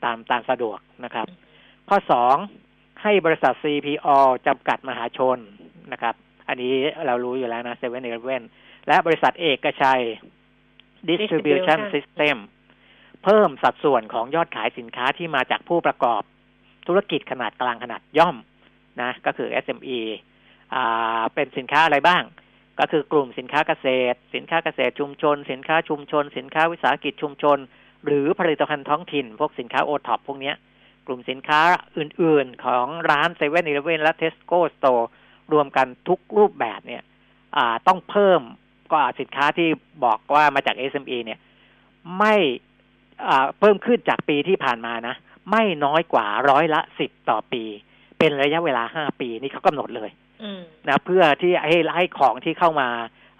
ตามตามสะดวกนะครับ ข้อสองให้บริษัท CPO จำกัดมหาชนนะครับ อันนี้เรารู้อยู่แล้วนะเซเว่นเอเว่นและบริษัทเอกชัย Distribution Distribution System เพิ่มสัดส่วนของยอดขายสินค้าที่มาจากผู้ประกอบธุรกิจขนาดกลางขนาดย่อมนะ ก็คือ SME อ่าเป็นสินค้าอะไรบ้าง ก็คือกลุ่มสินค้าเกษตร สินค้าเกษตรชุมชน สินค้าชุมชน สินค้าวิสาหกิจชุมชน หรือผลิตภัณฑ์ท้องถิ่น พวกสินค้าโอท็อปพวกเนี้ย กลุ่มสินค้าอื่นๆ ของร้านเซเว่นอีเลฟเว่นและเทสโก้สโตร์รวมกันทุกรูปแบบเนี่ยอ่าต้องเพิ่มก็สินค้าที่บอกว่ามาจาก SME เนี่ย ไม่อ่าเพิ่มขึ้นจากปีที่ผ่านมานะ ไม่น้อยกว่าร้อยละสิบต่อปี เป็นระยะเวลาห้าปีนี่เขากำหนดเลยอืมนะเพื่อที่ให้ให้ของที่เข้ามา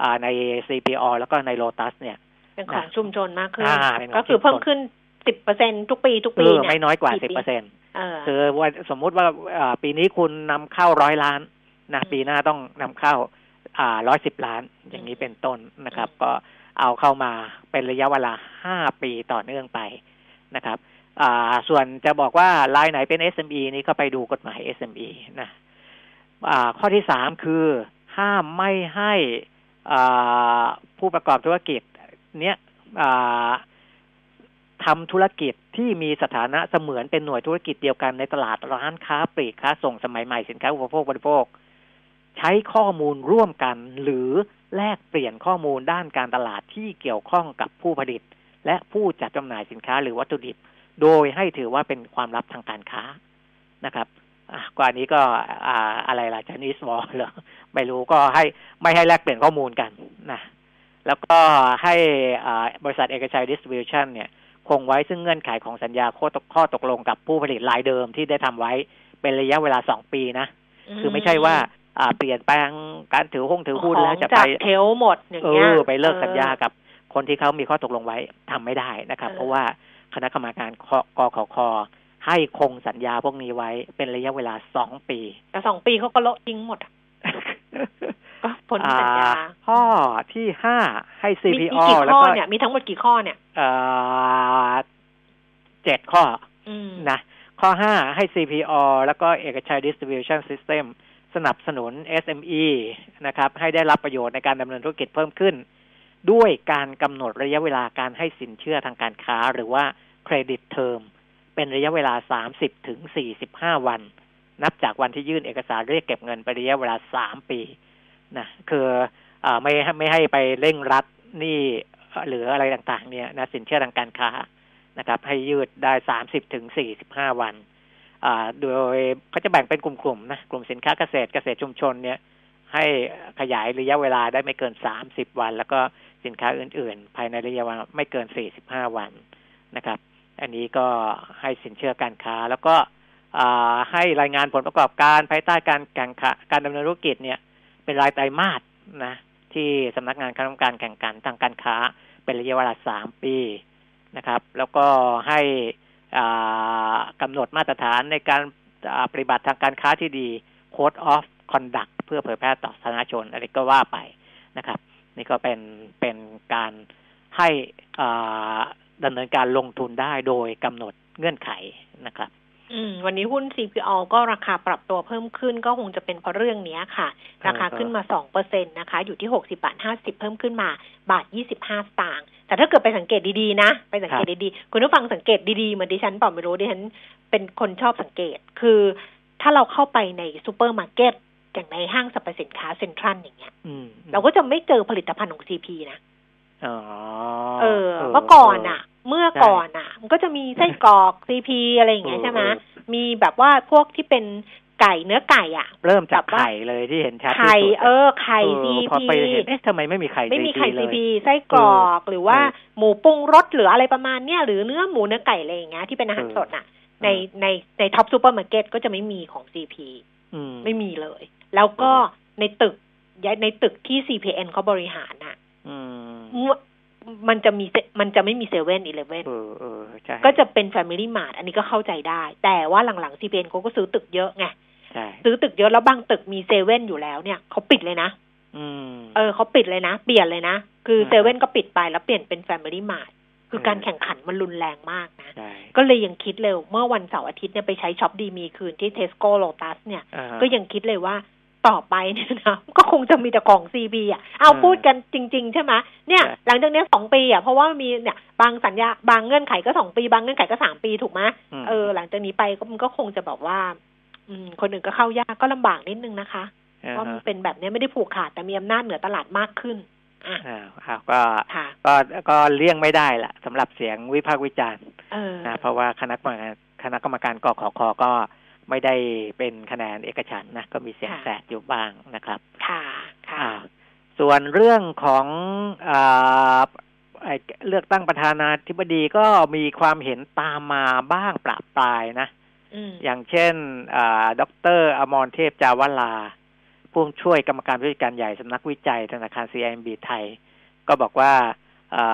อ่าใน CPO แล้วก็ใน Lotus เนี่ย เป็นของชุมชนมากขึ้นอ่าเป็นของก็คือชุมชนเพิ่มขึ้น สิบเปอร์เซ็นทุกปีทุกเอปีอเนี่ยไม่น้อยกว่ากี่สิบปีเปอร์เซ็นต์เออคือว่าสมมุติว่าอ่าปีนี้คุณนำเข้าร้อยล้านนะอืมปีหน้าต้องนำเข้าอ่าร้อยสิบล้าน อย่างนี้เป็นต้นนะครับ ก็เอาเข้ามาเป็นระยะเวลาห้าปีต่อเนื่องไปนะครับอ่าส่วนจะบอกว่ารายไหนเป็น SME นี่ก็ไปดูกฎหมาย SME นะอ่าข้อที่สามคือห้ามไม่ให้อ่าผู้ประกอบธุรกิจ เนี้ย อ่าทำธุรกิจที่มีสถานะเสมือนเป็นหน่วยธุรกิจเดียวกันในตลาดร้านค้าปลีกค้าส่งสมัยใหม่สินค้าอุปโภคบริโภค ใช้ข้อมูลร่วมกัน หรือแลกเปลี่ยนข้อมูลด้านการตลาดที่เกี่ยวข้องกับผู้ผลิต และผู้จัดจำหน่ายสินค้าหรือวัตถุดิบ โดยให้ถือว่าเป็นความลับทางการค้านะครับกว่านี้ก็ออะไรล่ะจานิสวอลเหรอไม่รู้ก็ให้ไม่ให้แลกเปลี่ยนข้อมูลกันนะแล้วก็ให้บริษัทเอกชัยดิสติบิวชันเนี่ย คงไว้ซึ่งเงื่อนไขของสัญญาข้อตกข้อตกลงกับผู้ผลิตรายเดิมที่ได้ทำไว้เป็นระยะเวลาสองปีนะ คือไม่ใช่ว่าอ่าเปลี่ยนแปลงการถือหุ้นถือหุ้นแล้วจะขไปองจากเทลหมดอย่างเอเงี้ยอไปเลิกสัญญากับคนที่เขามีข้อตกลงไว้ทำไม่ได้นะครับเออเพราะว่าคณะกรรมการคกขคให้คงสัญญาพวกนี้ไว้เป็นระยะเวลาสองปี แต่สองปีเขาก็โละทิ้งหมด อะก็พ้นสัญญาอ่ข้อที่ห้าให้มีมี CPO กี่แล้วข้อก็เนี่ยมีทั้งหมดกี่ข้อเนี่ยเอ่อเจ็ดข้ออืมนะข้อห้าให้ CPO แล้วก็เอกชัย Distribution System สนับสนุน SME นะครับ ให้ได้รับประโยชน์ในการดำเนินธุรกิจเพิ่มขึ้น ด้วยการกำหนดระยะเวลาการให้สินเชื่อทางการค้า หรือว่าเครดิตเทอมเป็นระยะเวลา 30 ถึง 45 วัน นับจากวันที่ยื่นเอกสารเรียกเก็บเงินไประยะเวลา 3 ปี นะคืออไม่ไม่ให้ไปเร่งรัดหนี่หรืออะไรต่าง ๆ เนี่ยนะสินเชื่อทางการค้านะครับ ให้ยืดได้30ถึง45วันอ่าโดยเขาจะแบ่งเป็นกลุ่มๆนะกลุ่มสินค้าเกษตรเกษตรชุมชนเนี่ย ให้ขยายระยะเวลาได้ไม่เกิน30วัน แล้วก็สินค้าอื่น ๆ ภายในระยะเวลาไม่เกิน45วันนะครับ อันนี้ก็ให้สินเชื่อการค้า แล้วก็อ่าให้รายงานผลประกอบการภายใต้การแข่งขันการดำเนินธุรกิจเนี่ย เป็นรายไตรมาสนะ ที่สำนักงานคณะกรรมการแข่งขันทางการค้า เป็นระยะเวลา3ปีนะครับ แล้วก็ให้กำหนดมาตรฐานในการปฏิบัติทางการค้าที่ดี Code of Conduct เพื่อเผยแพร่ต่อสาธารณชนอะไรก็ว่าไปนะครับ นี่ก็เป็นเป็นการให้ดำเนินการลงทุนได้โดยกำหนดเงื่อนไขนะครับ อืมวันนี้หุ้น CPO ก็ราคาปรับตัวเพิ่มขึ้นก็คงจะเป็นเพราะเรื่องเนี้ยค่ะ ราคาขึ้นมาสองเปอร์เซ็นต์นะคะ อยู่ที่หกสิบบาทห้าสิบเพิ่มขึ้นมาบาทยี่สิบห้าสตางค์แต่ถ้าเกิดไปสังเกตดีๆนะ ไปสังเกตดีๆ คุณผู้ฟังสังเกตดีๆเหมือนดิฉันเปล่าไม่รู้ดิฉันเป็นคนชอบสังเกต คือถ้าเราเข้าไปในซูเปอร์มาร์เก็ตอย่างในห้างสรรพสินค้าเซ็นทรัลอย่างเงี้ยอืมเราก็จะไม่เจอผลิตภัณฑ์ของ CP นะอ๋อ เออ เมื่อก่อนอะ เมื่อก่อนอะ มันก็จะมีไส้กรอก CP อะไรอย่างเงี้ยใช่ไหมมีแบบว่าพวกที่เป็นไก่เนื้อไก่อะ เริ่มจากแบบว่าไข่เลยที่เห็นชัดที่ไข่สุดเออไข่เออ CP พอไปเห็นเอ๊ะทำไมไม่มีไข่ไม่มีไข่เลย CP ไส้กรอกหรือว่าเออหมูปรุงรสหรืออะไรประมาณเนี้ยหรือเนื้อหมูเนื้อไก่อะไรอย่างเงี้ยที่เป็นอาหารเออสดน่ะ ในในในท็อปซูเปอร์มาร์เก็ตก็จะไม่มีของ CP อืมไม่มีเลย แล้วก็ในตึกในตึกที่ CPN เขาบริหารน่ะอื มมมันจะมีเซมันจะไม่มีเซเว่นอีเลฟเว่นเออเออใช่ก็จะเป็น Family Mart อันนี้ก็เข้าใจได้ แต่ว่าหลังๆ CPN เขาก็ซื้อตึกเยอะไงใช่ซื้อตึกเยอะแล้วบางตึกมีเซเว่นอยู่แล้วเนี่ยเขาปิดเลยนะอืมเออเขาปิดเลยนะ เปลี่ยนเลยนะ คืออืมเซเว่นก็ปิดไปแล้วเปลี่ยนเป็น Family Mart คคือการแข่งขันมันรุนแรงมากนะใช่ก็เลยยังคิดเลยเมื่อวันเสาร์อาทิตย์เนี่ยไปใช้ช็อปดีมีคืนที่เทสโก้โลตัสเนี่ยอ่าฮะก็ยังคิดเลยว่า ต่อไปเนี่ยนะก็คงจะมีแต่ของ CP อะเอาอืมพูดกันจริง ๆ ใช่ไหมเนี่ยใช่หลังจากเนี้ยสองปีอะเพราะว่ามีเนี่ยบางสัญญาบางเงื่อนไขก็สองปี บางเงื่อนไขก็สามปีถูกไหมมเออ หลังจากนี้ไปก็มันก็คงจะแบบว่า อืม คนอื่นก็เข้ายากก็ลำบากนิดนึงนะคะอ่าเพราะมันฮะเป็นแบบเนี้ยไม่ได้ผูกขาดแต่มีอำนาจเหนือตลาดมากขึ้นอะอ่าครับก็ค่ะก็ก็เลี่ยงไม่ได้ละสำหรับเสียงวิพากษ์วิจารณ์เออนะเพราะว่าคณะกรรมการคณะกรรมการกขคก็ ไม่ได้เป็นคะแนนเอกฉันท์นะก็มีเสียงค่ะแสดอยู่บ้างนะครับ ค่ะค่ะอ่าส่วนเรื่องของอาไอ้เลือกตั้งประธานาธิบดีก็มีความเห็นตามมาบ้างปราบปลายนะอืมอย่างเช่นอ่าดรอมรเทพจาวลา ผู้ช่วยกรรมการผู้จัดการใหญ่สำนักวิจัยธนาคาร CIMB ไทย ก็บอกว่าอ่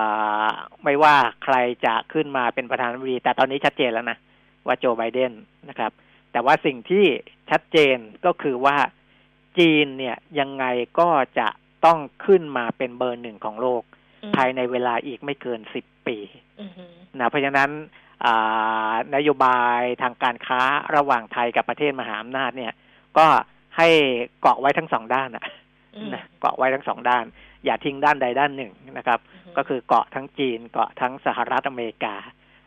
าไม่ว่าใครจะขึ้นมาเป็นประธานาธิบดี แต่ตอนนี้ชัดเจนแล้วนะ ว่าโจไบเดนนะครับ แต่ว่าสิ่งที่ชัดเจนก็คือว่าจีนเนี่ยยังไงก็จะต้องขึ้นมาเป็นเบอร์หนึ่งของโลกอืมภายในเวลาอีกไม่เกินสิบปีอือหือนะเพราะฉะนั้นอ่านโยบายทางการค้าระหว่างไทยกับประเทศมหาอำนาจเนี่ย ก็ให้เกาะไว้ทั้งสองด้านนะอืมนะเกาะไว้ทั้งสองด้าน อย่าทิ้งด้านใดด้านหนึ่งนะครับมก็คือเกาะทั้งจีนเกาะทั้งสหรัฐอเมริกา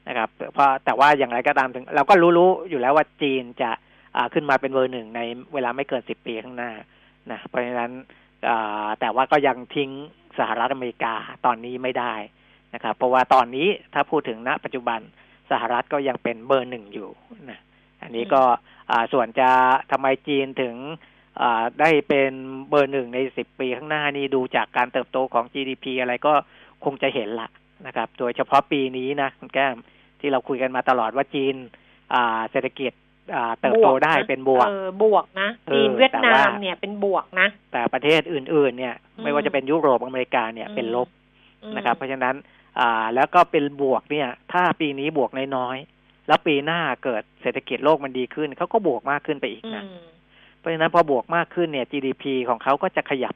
นะครับเพราะแต่ว่าอย่างไรก็ตามถึง เราก็รู้ๆอยู่แล้วว่าจีนจะอ่าขึ้นมาเป็นเบอร์หนึ่งในเวลาไม่เกินสิบปีข้างหน้านะเพราะฉะนั้นอ่าแต่ว่าก็ยังทิ้งสหรัฐอเมริกาตอนนี้ไม่ได้นะครับเพราะว่าตอนนี้ถ้าพูดถึงณ ปัจจุบันสหรัฐก็ยังเป็นเบอร์หนึ่งอยู่นะอันนี้ก็อ่าส่วนจะทำไมจีนถึงอ่าได้เป็นเบอร์หนึ่งในสิบปีข้างหน้านี่ดูจากการเติบโตของ GDP อะไรก็คงจะเห็นละนะครับ โดยเฉพาะปีนี้นะคุณแก้ม ที่เราคุยกันมาตลอดว่าจีนอ่าเศรษฐกิจอ่าเติบโตได้บวกะเป็นบวกเออบวกนะเออจีนเวียดนาแต่ว่ามเนี่ยเป็นบวกนะ แต่ประเทศอื่น ๆ เนี่ยอืมไม่ว่าจะเป็นยุโรปอเมริกาเนี่ยอืมเป็นลบอืมนะครับ เพราะฉะนั้นอ่าแล้วก็เป็นบวกเนี่ย ถ้าปีนี้บวกน้อยๆแล้วปีหน้าเกิดเศรษฐกิจโลกมันดีขึ้นเขาก็บวกมากขึ้นไปอีกอืนะมเพราะฉะนั้นพอบวกมากขึ้นเนี่ย GDP ของเขาก็จะขยับ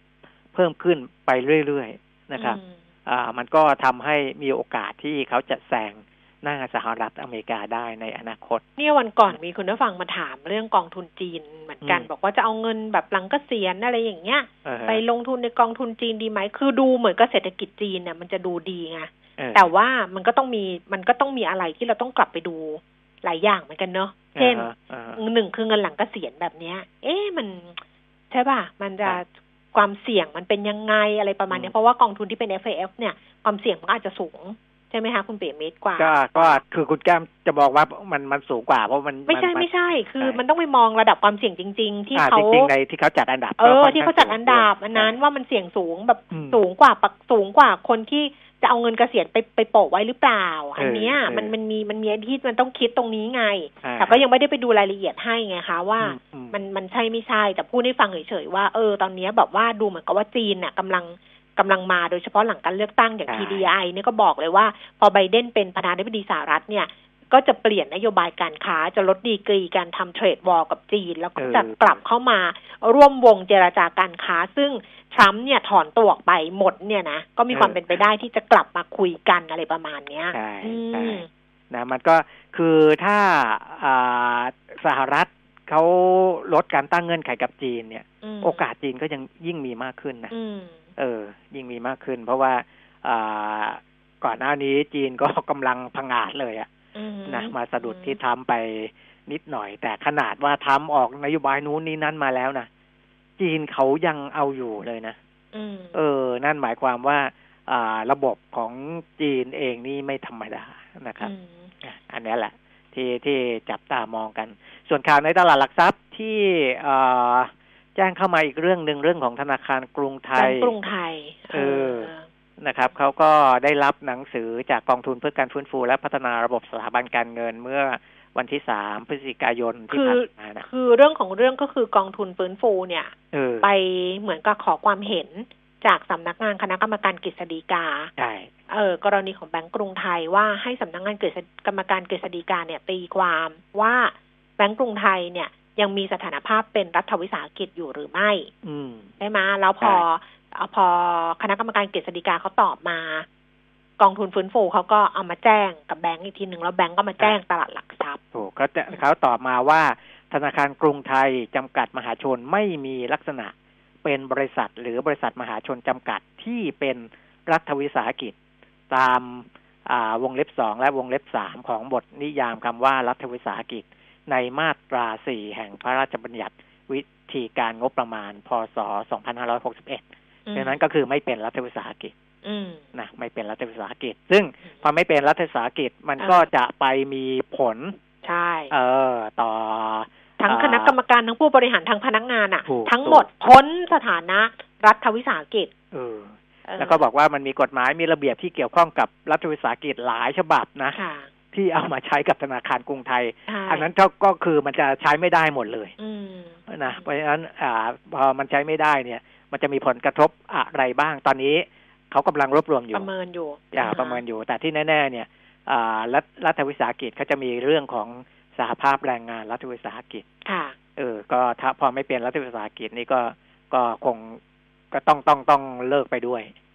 เพิ่มขึ้นไปเรื่อยๆนะครับอืมอ่ามันก็ทำให้มีโอกาสที่เขาจะแซง หน้าสหรัฐอเมริกาได้ในอนาคต เนี่ยวันก่อนมีคุณผู้ฟังมาถามเรื่องกองทุนจีนเหมือนกันอืมบอกว่าจะเอาเงินแบบหลังเกษียณอะไรอย่างเงี้ยเออไปลงทุนในกองทุนจีนดีไหม คือดูเหมือนกับเศรษฐกิจจีนเนี่ยมันจะดูดีไงเออแต่ว่ามันก็ต้องมีมันก็ต้องมีอะไรที่เราต้องกลับไปดูหลายอย่างเหมือนกันเนอะเช่นอ่าฮะอ่าฮะหนึ่งคือเงินหลังเกษียณแบบเนี้ย เอ๊ะมันใช่ป่ะ มันจะครับความเสี่ยงมันเป็นยังไงอะไรประมาณเนี้อืยมเพราะว่ากองทุนที่เป็น F A F เนี่ยความเสี่ยงมันก็อาจจะสูง ใช่ไหมคะคุณเปียมิตรกว่า ก็ก็คือคุณแก้มจะบอกว่ามันมันสูงกว่าเพราะมันไม่ใช่นไม่ใช่ คือใช่มันต้องไปมองระดับความเสี่ยงจริง ๆ ที่อ่าเขาจริงๆในที่เขาจัดอันดับ เออก็ค่นที่เขาจัดอันดับอันนั้นใช่ว่ามันเสี่ยงสูงแบบอืมสูงกว่าปักสูงกว่าคนที่จะเอาเงินเกษียณไปไปโปะไว้หรือเปล่า อันเนี้ยเออมันมันมีมันมีที่มันต้องคิดตรงนี้ไงอ่าแต่ก็ยังไม่ได้ไปดูรายละเอียดให้ไงคะว่าอือืมันมันใช่ไม่ใช่แต่พูดให้ฟังเฉยๆว่าเออตอนเนี้ยแบบว่าดูเหมือนกับว่าจีนน่ะกำลัง กำลังมาโดยเฉพาะหลังการเลือกตั้งอย่างใช่ TDI เนี่ยก็บอกเลยว่า พอไบเดนเป็นประธานาธิบดีสหรัฐเนี่ยก็จะเปลี่ยนนโยบายการค้าจะลดดีกรีการทำเทรดวอลกับจีน แล้วก็จะกลับเข้ามาร่วมวงเจรจาการค้า ซึ่งทรัมป์เนี่ยถอนตัวออกไปหมดเนี่ยนะ ก็มีความเป็นไปได้ที่จะกลับมาคุยกันอะไรประมาณเนี้ยใช่อืใช่มนะมันก็คือถ้าอ่าสหรัฐเขาลดการตั้งเงื่อนไขกับจีนเนี่ยมโอกาสจีนก็ยังยิ่งมีมากขึ้นนะอืม เออ ยิ่งมีมากขึ้น เพราะว่าอ่าก่อนหน้านี้จีนก็กำลังพังอาจเลยอะอืมนะมาสะดุดที่ทรัมป์ไปนิดหน่อย แต่ขนาดว่าทรัมป์ออกนโยบายนู้นนี้นั่นมาแล้วนะจีนเขายังเอาอยู่เลยนะอืมเออ นั่นหมายความว่า อ่า ระบบของจีนเองนี่ไม่ธรรมดานะครับอืมอะอันนี้แหละ ที่ที่จับตามองกัน ส่วนข่าวในตลาดหลักทรัพย์ที่เอ่อ แจ้งเข้ามาอีกเรื่องหนึ่งเรื่องของธนาคารกรุงไทแบงยก์กรุงไทย เออนะครับเขาก็ได้รับหนังสือจากกองทุนเพื่อการฟื้นฟู และพัฒนาระบบสถาบันการเงินเมื่อวันที่สามพฤศจิกายนที่คือผ่านมานะคือเรื่องของเรื่องก็คือกองทุนฟื้นฟูเนี่ยเออไปเหมือนกับขอความเห็นจากสำนักงานคณะกรรมการกฤษฎีกาใช่เออกรณีของแบงก์กรุงไทยว่าให้สำนักงานกฤษกรรมการกฤษฎีกาเนี่ยตีความว่าแบงก์กรุงไทยเนี่ย ยังมีสถานภาพเป็นรัฐวิสาหกิจอยู่หรือไม่อืมใช่ไหมแล้วพอเอาพอคณะกรรมการกฤษฎีกาเขาตอบมา กองทุนฟื้นฟูเขาก็เอามาแจ้งกับแบงก์อีกทีหนึ่งแล้วแบงก์ก็มาแจ้งตลาดหลักทรัพย์ถูกเขาจะเขาตอบมาว่า ธนาคารกรุงไทยจำกัดมหาชนไม่มีลักษณะเป็นบริษัทหรือบริษัทมหาชนจำกัดที่เป็นรัฐวิสาหกิจตามอ่าวงเล็บสองและวงเล็บสามของบทนิยามคำว่ารัฐวิสาหกิจ ในมาตราสี่แห่งพระราชบัญญัติวิธีการงบประมาณ พศ 2561ดังนั้นก็คือไม่เป็นรัฐวิสาหกิจอืมนะไม่เป็นรัฐวิสาหกิจ ซึ่งพอไม่เป็นรัฐวิสาหกิจมันก็อ่าจะไปมีผลใช่ เออ ต่อทั้งอ่าคณะกรรมการทั้งผู้บริหารทั้งพนักงานอะถูกทั้งหมดพ้นสถานะรัฐวิสาหกิจเออเออแล้วก็บอกว่ามันมีกฎหมายมีระเบียบที่เกี่ยวข้องกับรัฐวิสาหกิจหลายฉบับนะค่ะ ที่เอามาใช้กับธนาคารกรุงไทยใช่อันนั้นก็ก็คือมันจะใช้ไม่ได้หมดเลยอืมนะเพราะฉะนั้นอ่าพอมันใช้ไม่ได้เนี่ย มันจะมีผลกระทบอะไรบ้างตอนนี้เขากำลังรวบรวมอยู่ประเมินอยู่อย่าอ่าฮประเมินอยู่ แต่ที่แน่ ๆ เนี่ยอ่ารัฐรัฐวิสาหกิจเขาจะมีเรื่องของสหภาพแรงงานรัฐวิสาหกิจค่ะ เออ ก็ถ้าพอไม่เป็นรัฐวิสาหกิจนี่ก็ก็คงก็ต้องต้องต้องเลิกไปด้วยอืม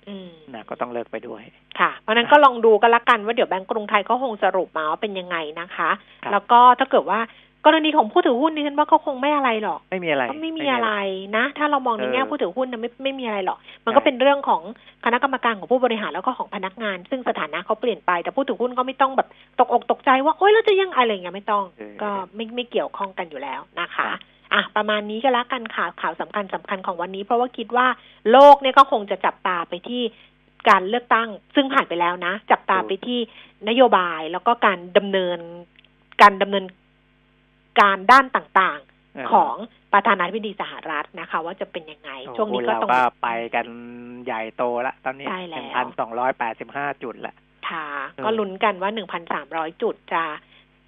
นะก็ต้องเลิกไปด้วย ค่ะ เพราะฉะนั้นก็ลองดูกันละกันว่าเดี๋ยวแบงก์กรุงไทยก็คงสรุปมาว่าเป็นยังไงนะคะครับแล้วก็ถ้าเกิดว่ากรณีของผู้ถือหุ้นนี่ฉันว่าก็คงไม่อะไรหรอก ไม่มีอะไรก็ไม่มีอะไรนะ ถ้าเรามองในแง่เออผู้ถือหุ้นนะไม่ไม่มีอะไรหรอก มันก็ใช่เป็นเรื่องของคณะกรรมการของผู้บริหารแล้วก็ของพนักงาน ซึ่งสถานะเขาเปลี่ยนไป แต่ผู้ถือหุ้นก็ไม่ต้องแบบตกอกตกใจว่าโอ๊ยเราจะยังอะไรอย่างเงี้ยไม่ต้องเออก็ไม่ไม่เกี่ยวข้องกันอยู่แล้วนะคะครับ อะประมาณนี้ก็แล้วกันข่าวข่าวสำคัญสำคัญของวันนี้ เพราะว่าคิดว่าโลกเนี่ยก็คงจะจับตาไปที่การเลือกตั้ง ซึ่งผ่านไปแล้วนะ จับตาไปที่นโยบายแล้วก็การดำเนินการดำเนินการด้านต่างๆของประธานาธิบดีสหรัฐนะคะ ว่าจะเป็นยังไงโอ้ช่วงนี้หุ้ก็เราต้องก็ไปกันใหญ่โตละตอนนี้ใช่แล้วหนึ่งพันสองร้อยแปดสิบห้าจุดละค่ะเออก็ลุ้นกันว่าหนึ่งพันสามร้อยจุดจะ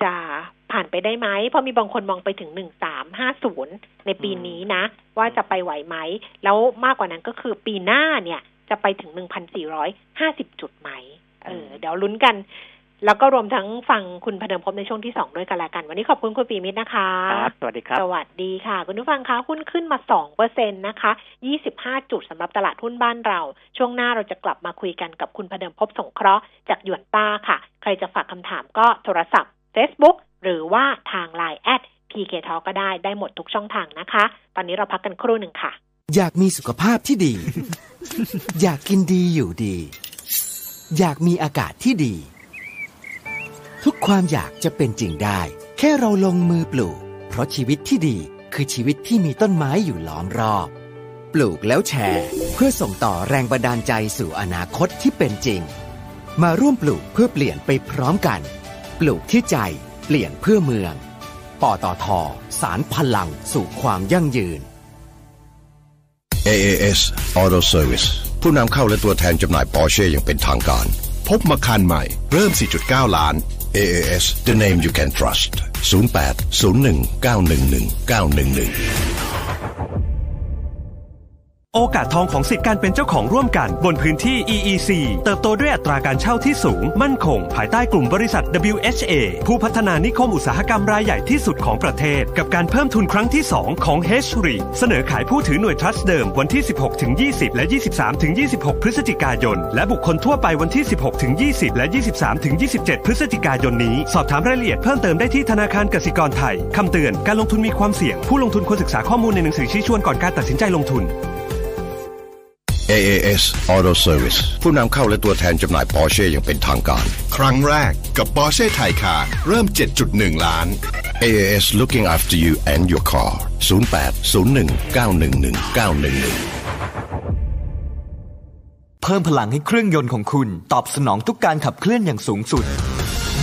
จะผ่านไปได้ไหม เพราะมีบางคนมองไปถึงหนึ่งสามห้าศูนย์ในปีนี้นะ ว่าจะไปไหวไหม แล้วมากกว่านั้นก็คือปีหน้าเนี่ยจะไปถึงหนึ่งพันสี่ร้อยห้าสิบจุดไหม เออ เดี๋ยวลุ้นกัน แล้วก็รวมทั้งฟังคุณพเดิมพบในช่วงที่สองด้วยกันละกัน วันนี้ขอบคุณคุณปีมิตรนะคะครับสวัสดีครับ สวัสดีค่ะ คุณผู้ฟังคะหุ้นขึ้นมาสองเปอร์เซ็นตนะคะยี่สิบห้าจุดสำหรับตลาดหุ้นบ้านเรา ช่วงหน้าเราจะกลับมาคุยกันกับคุณพเดิมพบสงเคราะห์จากหยวนต้าค่ะ ใครจะฝากคำถามก็โทรศัพท์ Facebook หรือว่าทาง Line แอด PK t a l ก็ได้ได้หมดทุกช่องทางนะคะ ตอนนี้เราพักกันครู่หนึ่งค่ะ อยากมีสุขภาพที่ดี อยากกินดีอยู่ดี อยากมีอากาศที่ดี ทุกความอยากจะเป็นจริงได้ แค่เราลงมือปลูก เพราะชีวิตที่ดีคือชีวิตที่มีต้นไม้อยู่ล้อมรอบ ปลูกแล้วแชร์ เพื่อส่งต่อแรงบันดาลใจสู่อนาคตที่เป็นจริง มาร่วมปลูกเพื่อเปลี่ยนไปพร้อมกัน ปลูกที่ใจ เปลี่ยนเพื่อเมือง ปตทสารพลังสู่ความยั่งยืน AAS Auto Service ผู้นำเข้าและตัวแทนจำหน่ายปอร์เช่อย่างเป็นทางการ พบมาคันใหม่ เริ่ม 4.9 ล้าน AAS the name you can trust 08 01 911 911 โอกาสทองของสิทธิการเป็นเจ้าของร่วมกันบนพื้นที่ EEC เติบโตด้วยอัตราการเช่าที่สูง มั่นคง ภายใต้กลุ่มบริษัท WHA ผู้พัฒนานิคมอุตสาหกรรมรายใหญ่ที่สุดของประเทศ กับการเพิ่มทุนครั้งที่ 2 ของ h r e เสนอขายผู้ถือหน่วยทรัสต์เดิมวันที่ 16ถึง20 และ 23ถึง26 พฤศจิกายน และบุคคลทั่วไปวันที่ 16ถึง20 และ 23ถึง27 พฤศจิกายนนี้ สอบถามรายละเอียดเพิ่มเติมได้ที่ธนาคารกสิกรไทยคำเตือนการลงทุนมีความเสี่ยง ผู้ลงทุนควรศึกษาข้อมูลในหนังสือชี้ชวนก่อนการตัดสินใจลงทุน AAS Auto Service ผู้นำเข้าและตัวแทนจำหน่ายปอร์เช่อย่างเป็นทางการ ครั้งแรกกับปอร์เช่ Taycanเริ่ม 7.1 ล้าน AAS looking after you and your car 08 01 911 911เพิ่มพลังให้เครื่องยนต์ของคุณ ตอบสนองทุกการขับเคลื่อนอย่างสูงสุด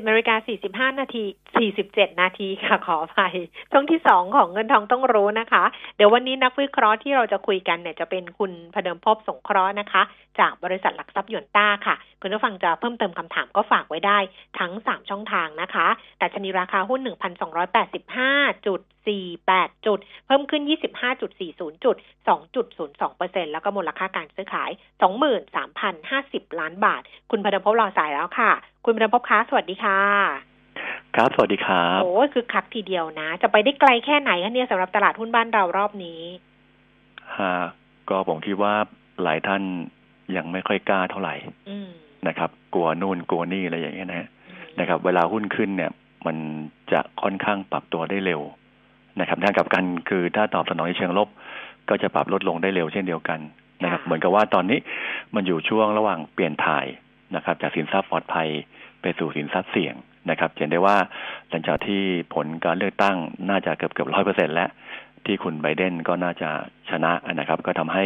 บนาฬิกาสี่สิบห้านาทีสี่สิบเจ็ดนาทีค่ะขออภัยช่วงที่สองของเงินทองต้องรู้นะคะ เดี๋ยววันนี้นักวิเคราะห์ที่เราจะคุยกันเนี่ยจะเป็นคุณพเดิมพบสงเคราะห์นะคะ จากบริษัทหลักทรัพย์หยวนต้าค่ะ คุณผู้ฟังจะเพิ่มเติมคำถามก็ฝากไว้ได้ทั้งสามช่องทางนะคะแต่ชนีราคาหุ้นหนึ่งพัสองร้ยแปดสิบห้าจุดสี่แปดจุด เพิ่มขึ้นยี่สิบห้าจุดสี่ศูนย์จุดสองจุดศูนย์สองเปอร์เซ็นแล้วก็มูลค่าการซื้อขายสองหมื่นสามพันห้าสิบล้านบาท คุณพเดิมพบรอสายแล้วค่ะ คุณพเดิมพบค้าสวัสดีค่ะ ครับ สวัสดีครับโอ้คือคักทีเดียวนะ จะไปได้ไกลแค่ไหนคะเนี่ยสำหรับตลาดหุ้นบ้านเรารอบนี้ฮะก็ผมคิดว่าหลายท่านยังไม่ค่อยกล้าเท่าไหร่นะครับ กลัวนู่นกลัวนี่อะไรอย่างเงี้ยนะนะครับ เวลาหุ้นขึ้นเนี่ยมันจะค่อนข้างปรับตัวได้เร็ว นะครับทางกับกันคือถ้าตอบสนองในเชิงลบ ก็จะปรับลดลงได้เร็วเช่นเดียวกันนะครับเหมือนกับว่าตอนนี้มันอยู่ช่วงระหว่างเปลี่ยนถ่ายนะครับ จากสินทรัพย์ปลอดภัยไปสู่สินทรัพย์เสี่ยงนะครับเห็นได้ว่าหลังจากที่ผลการเลือกตั้งน่าจะเกือบเกือบร้อยเปอร์เซ็นแล้ว ที่คุณไบเดนก็น่าจะชนะนะครับ ก็ทำให้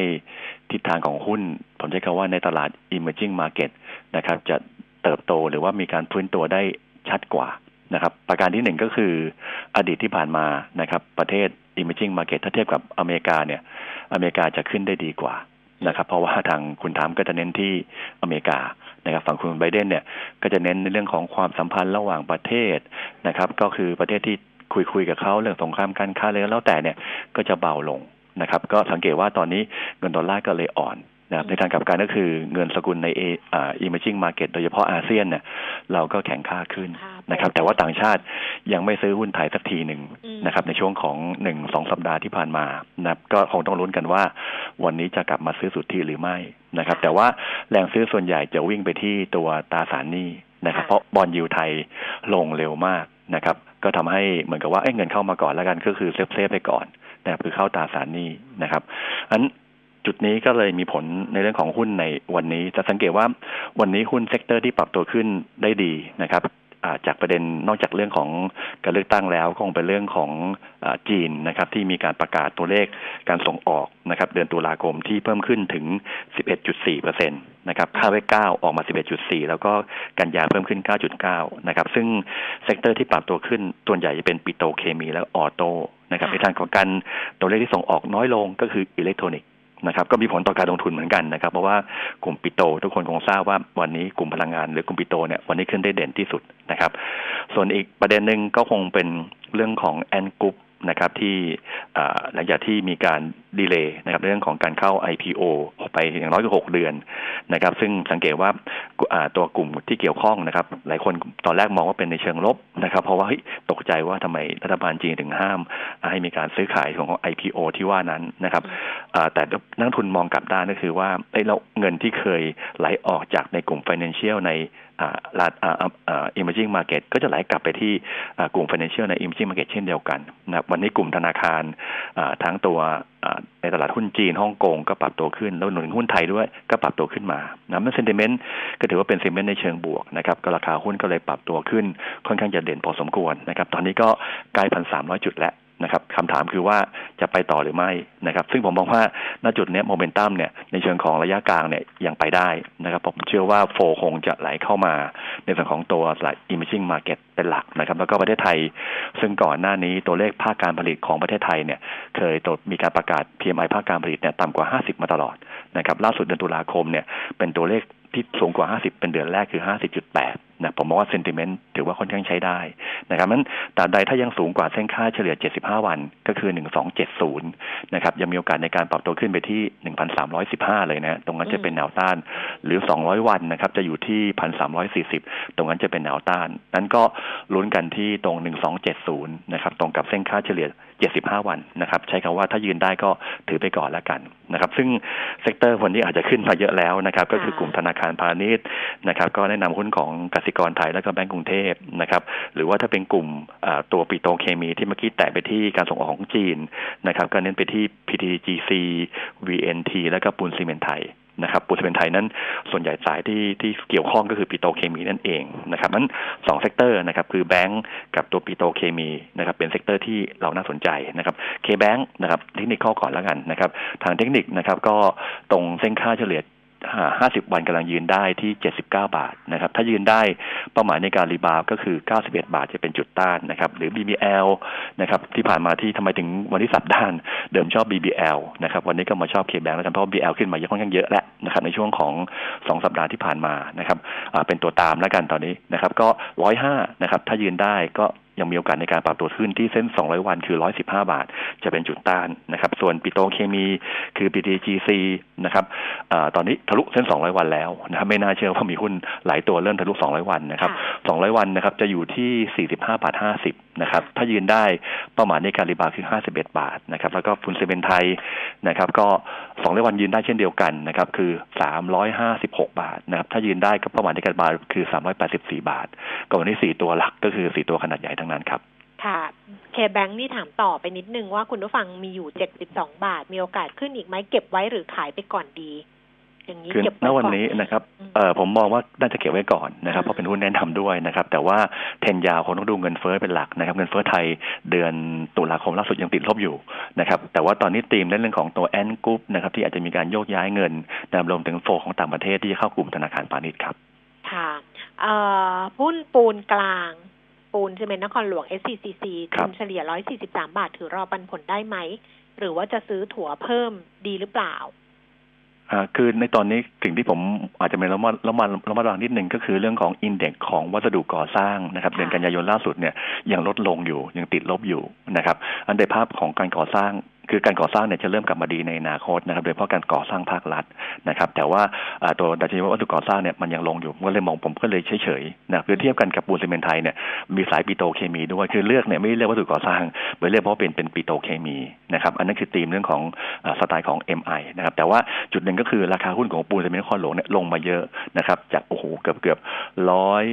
ทิศทางของหุ้น ผมใช้คำว่าในตลาด emerging market นะครับ จะเติบโตหรือว่ามีการพื้นตัวได้ชัดกว่า นะครับ ประการที่หนึ่งก็คืออดีตที่ผ่านมานะครับ ประเทศ emerging market ถ้าเทียบกับอเมริกาเนี่ย อเมริกาจะขึ้นได้ดีกว่านะครับ เพราะว่าทางคุณทามก็จะเน้นที่อเมริกานะครับ ฝั่งคุณไบเดนเนี่ย ก็จะเน้นในเรื่องของความสัมพันธ์ระหว่างประเทศนะครับ ก็คือประเทศที่คุยคุยกับเขาเรื่องสงครามการค้าเลยแล้วแต่เนี่ยก็จะเบาลงนะครับ ก็สังเกตว่าตอนนี้เงินดอลลาร์ก็เลยอ่อน นะครับในทางกลับกันก็คือเงินสกุลในเอ่า emerging market โดยเฉพาะอาเซียนเนี่ยเราก็แข็งค่าขึ้นนะครับ แต่ว่าต่างชาติยังไม่ซื้อหุ้นไทยสักทีหนึ่งนะครับ ในช่วงของหนึ่งสองสัปดาห์ที่ผ่านมานะครับก็คงต้องลุ้นกันว่า วันนี้จะกลับมาซื้อสุทธิหรือไม่นะครับ แต่ว่าแรงซื้อส่วนใหญ่จะวิ่งไปที่ตัวตราสารหนี้นะครับ เพราะ bond yield ไทยลงเร็วมากนะครับ ก็ทำให้เหมือนกับว่าเงินเข้ามาก่อนแล้วกันก็คือ safe safe ไปก่อนนะครับคือเข้าตราสารหนี้นะครับอัน จุดนี้ก็เลยมีผลในเรื่องของหุ้นในวันนี้ จะสังเกตว่าวันนี้หุ้น sector ที่ปรับตัวขึ้นได้ดีนะครับจากประเด็นนอกจากเรื่องของการเลือกตั้งแล้วคงเป็นเรื่องของอจีนนะครับ ที่มีการประกาศตัวเลขการส่งออกนะครับ เดือนตุลาคมที่เพิ่มขึ้นถึง 11.4เปอร์เซ็นต์นะครับคาดไว้ 9 ออกมา 11.4 แล้วก็กันยาเพิ่มขึ้น 9.9 นะครับ ซึ่ง sector ที่ปรับตัวขึ้นตัวใหญ่จะเป็นปิโตเคมีและ auto นะครับในทางของการตัวเลขที่ส่งออกน้อยลงก็คืออิเล็กทรอนิกส์ นะครับก็มีผลต่อการลงทุนเหมือนกันนะครับ เพราะว่ากลุ่มปิโต ทุกคนคงทราบว่าวันนี้กลุ่มพลังงานหรือกลุ่มปิโตเนี่ยวันนี้ขึ้นได้เด่นที่สุดนะครับ ส่วนอีกประเด็นหนึ่งก็คงเป็นเรื่องของ Ant Group นะครับที่หลังจากที่มีการดีเลย์นะครับเรื่องของการเข้า IPO ออไปอย่างน้อยก็หกเดือนนะครับ ซึ่งสังเกตว่าตัวกลุ่มที่เกี่ยวข้องนะครับ หลายคนตอนแรกมองว่าเป็นในเชิงลบนะครับ เพราะว่าตกใจว่าทำไมรัฐบาลจีนถึงห้าม ให้มีการซื้อขายของ IPO ที่ว่านั้นนะครับแต่นักทุนมองกลับด้านก็คือว่าไอ้เราเงินที่เคยไหลออกจากในกลุ่ม Financial ในลาดอ่า emerging market ก็จะไหลกลับไปที่กลุ่ม financial ใน emerging market เช่นเดียวกันนะวันนี้กลุ่มธนาคารทั้งตัวในตลาดหุ้นจีนฮ่องกงก็ปรับตัวขึ้น แล้วหนุนหุ้นไทยด้วยก็ปรับตัวขึ้นมานะมัน sentiment ก็ถือว่าเป็น sentiment ในเชิงบวกนะครับก็ราคาหุ้นก็เลยปรับตัวขึ้นค่อนข้างจะเด่นพอสมควรนะครับตอนนี้ก็ใกล้พันสามร้อยจุดแล้ว นะครับคำถามคือว่าจะไปต่อหรือไม่นะครับ ซึ่งผมมองว่าณจุดนี้โมเมนตัมเนี่ยในเชิงของระยะกลางเนี่ยยังไปได้นะครับผมเชื่อว่า flow คงจะไหลเข้ามาในส่วนของตัวสาย imaging market เป็นหลักนะครับ แล้วก็ประเทศไทย ซึ่งก่อนหน้านี้ตัวเลขภาคการผลิตของประเทศไทยเนี่ย เคยตมีการประกาศ PMI ภาคการผลิตเนี่ยต่ำกว่า 50 มาตลอดนะครับ ล่าสุดเดือนตุลาคมเนี่ยเป็นตัวเลข ที่สูงกว่า 50 เป็นเดือนแรกคือ 50.8 นะ ผมมองว่าเซนติเมนต์ถือว่าค่อนข้างใช้ได้นะครับนั้นตราบใดถ้ายังสูงกว่าเส้นค่าเฉลี่ย 75 วันก็คือ 1270 นะครับ ยังมีโอกาสในการปรับตัวขึ้นไปที่ 1,315 เลยนะ ตรงนั้นจะเป็นแนวต้าน หรือ 200 วันนะครับ จะอยู่ที่ 1,340 ตรงนั้นจะเป็นแนวต้าน นั้นก็ลุ้นกันที่ตรง 1270 นะครับ ตรงกับเส้นค่าเฉลี่ย 75 วันนะครับ ใช้คำว่าถ้ายืนได้ก็ถือไปก่อนแล้วกันนะครับ ซึ่ง sector วันนี้อาจจะขึ้นมาเยอะแล้วนะครับ ก็คือกลุ่มธนาคารพาณิชย์นะครับ ก็แนะนำหุ้นของกสิกรไทยและก็แบงก์กรุงเทพนะครับ หรือว่าถ้าเป็นกลุ่มตัวปิโตเคมีที่เมื่อกี้แตะไปที่การส่งออกของจีนนะครับ ก็เน้นไปที่ PTGC VNT และก็ปูนซีเมนต์ไทย นะครับปูนซีเมนต์ไทยนั้นส่วนใหญ่สายที่ที่เกี่ยวข้องก็คือปิโตเคมีนั่นเองนะครับนั้นสอง sector นะครับคือแบงก์กับตัวปิโตเคมีนะครับเป็น sector ที่เราน่าสนใจนะครับ KBank นะครับเทคนิคข้อก่อนแล้วกันนะครับทางเทคนิคนะครับก็ตรงเส้นค่าเฉลี่ย 50วันกำลังยืนได้ที่79บาทนะครับ ถ้ายืนได้เป้าหมายในการ rebound ก็คือ91บาทจะเป็นจุดต้านนะครับ หรือ BBL นะครับ ที่ผ่านมาที่ทำไมถึงวันที่สับด้าน เดิมชอบ BBL นะครับ วันนี้ก็มาชอบ KBank แล้วกันเพราะ BBL ขึ้นมาเยอะค่อนข้างเยอะแล้วนะครับ ในช่วงของ2สัปดาห์ที่ผ่านมานะครับเป็นตัวตามแล้วกันตอนนี้นะครับ ก็105นะครับ ถ้ายืนได้ก็ ยังมีโอกาสในการปรับตัวขึ้นที่เส้น 200 วันคือ 115 บาท จะเป็นจุดต้านนะครับ ส่วนปิโตรเคมีคือ PTGC นะครับอตอนนี้ทะลุเส้น 200 วันแล้วนะครับไม่น่าเชื่อว่ามีหุ้นหลายตัวเริ่มทะลุ 200 วันนะครับ 200 วันนะครับจะอยู่ที่ 45 บาท 50 นะครับถ้ายืนได้เป้าหมายในการรีบาวคือ51 บาทนะครับแล้วก็ฟุนเซเมนไทยนะครับก็200วันยืนได้เช่นเดียวกันนะครับคือ 356 บาทนะครับถ้ายืนได้ก็เป้าหมายในการบาคือ 384 บาทก็วันนี้4ตัวหลักก็คือ 4 ตัวขนาดใหญ่ทั้งนั้นครับค่ะเคแบงค์นี่ถามต่อไปนิดนึงว่าคุณผู้ฟังมีอยู่ 72 บาท มีโอกาสขึ้นอีกไหมเก็บไว้หรือขายไปก่อนดี อย่างนี้คือเก็บณไว้วันก่อนนี้นะครับเอ่อผมมองว่าน่าจะเก็บไว้ก่อนนะครับเพราะเป็นหุ้นแนะนำด้วยนะครับ แต่ว่าเทนยาวคงต้องดูเงินเฟ้อเป็นหลักนะครับ เงินเฟ้อไทยเดือนตุลาคมล่าสุดยังติดลบอยู่นะครับ แต่ว่าตอนนี้ธีมในเรื่องของตัวแอนกรุ๊ปนะครับที่อาจจะมีการโยกย้ายเงินนะครับรวมถึงโฟของต่างประเทศที่จะเข้ากลุ่มธนาคารพาณิชย์ครับ ค่ะเอ่อหุ้นปูนกลางปูนซีเมนต์นครหลวง SCCC ครับทุนเฉลี่ย 143 บาท ถือรอปันผลได้ไหม หรือว่าจะซื้อถั่วเพิ่มดีหรือเปล่าอ่า คือในตอนนี้สิ่งที่ผมอาจจะเป็นระมัดระมัดระมัดระวังนิดนึงก็คือเรื่องของอินเด็กของวัสดุก่อสร้างนะครับ เดือนกันยายนล่าสุดเนี่ยยังลดลงอยู่ยังติดลบอยู่นะครับ อันในภาพของการก่อสร้าง คือการก่อสร้างเนี่ยจะเริ่มกลับมาดีในอนาคตนะครับ โดยเฉพาะการก่อสร้างภาครัฐนะครับ แต่ว่าตัวดัชนีวัสดุก่อสร้างเนี่ยมันยังลงอยู่ก็เลยมองผมก็เลยเฉยๆนะคือเทียบกันกับปูนซีเมนไทยเนี่ยมีสายปิโตเคมีด้วยคือเลือกเนี่ยไม่เลือกวัสดุก่อสร้างไปเลือกเพราะเป็นเป็นปิโตเคมีนะครับอันนั้นคือธีมเรื่องของอสไตล์ของ MI นะครับแต่ว่าจุดหนึ่งก็คือราคาหุ้นของปูนซีเมนต์นครหลวงเนี่ยลงมาเยอะนะครับจากโอ้โหเกือบเกือบร้อย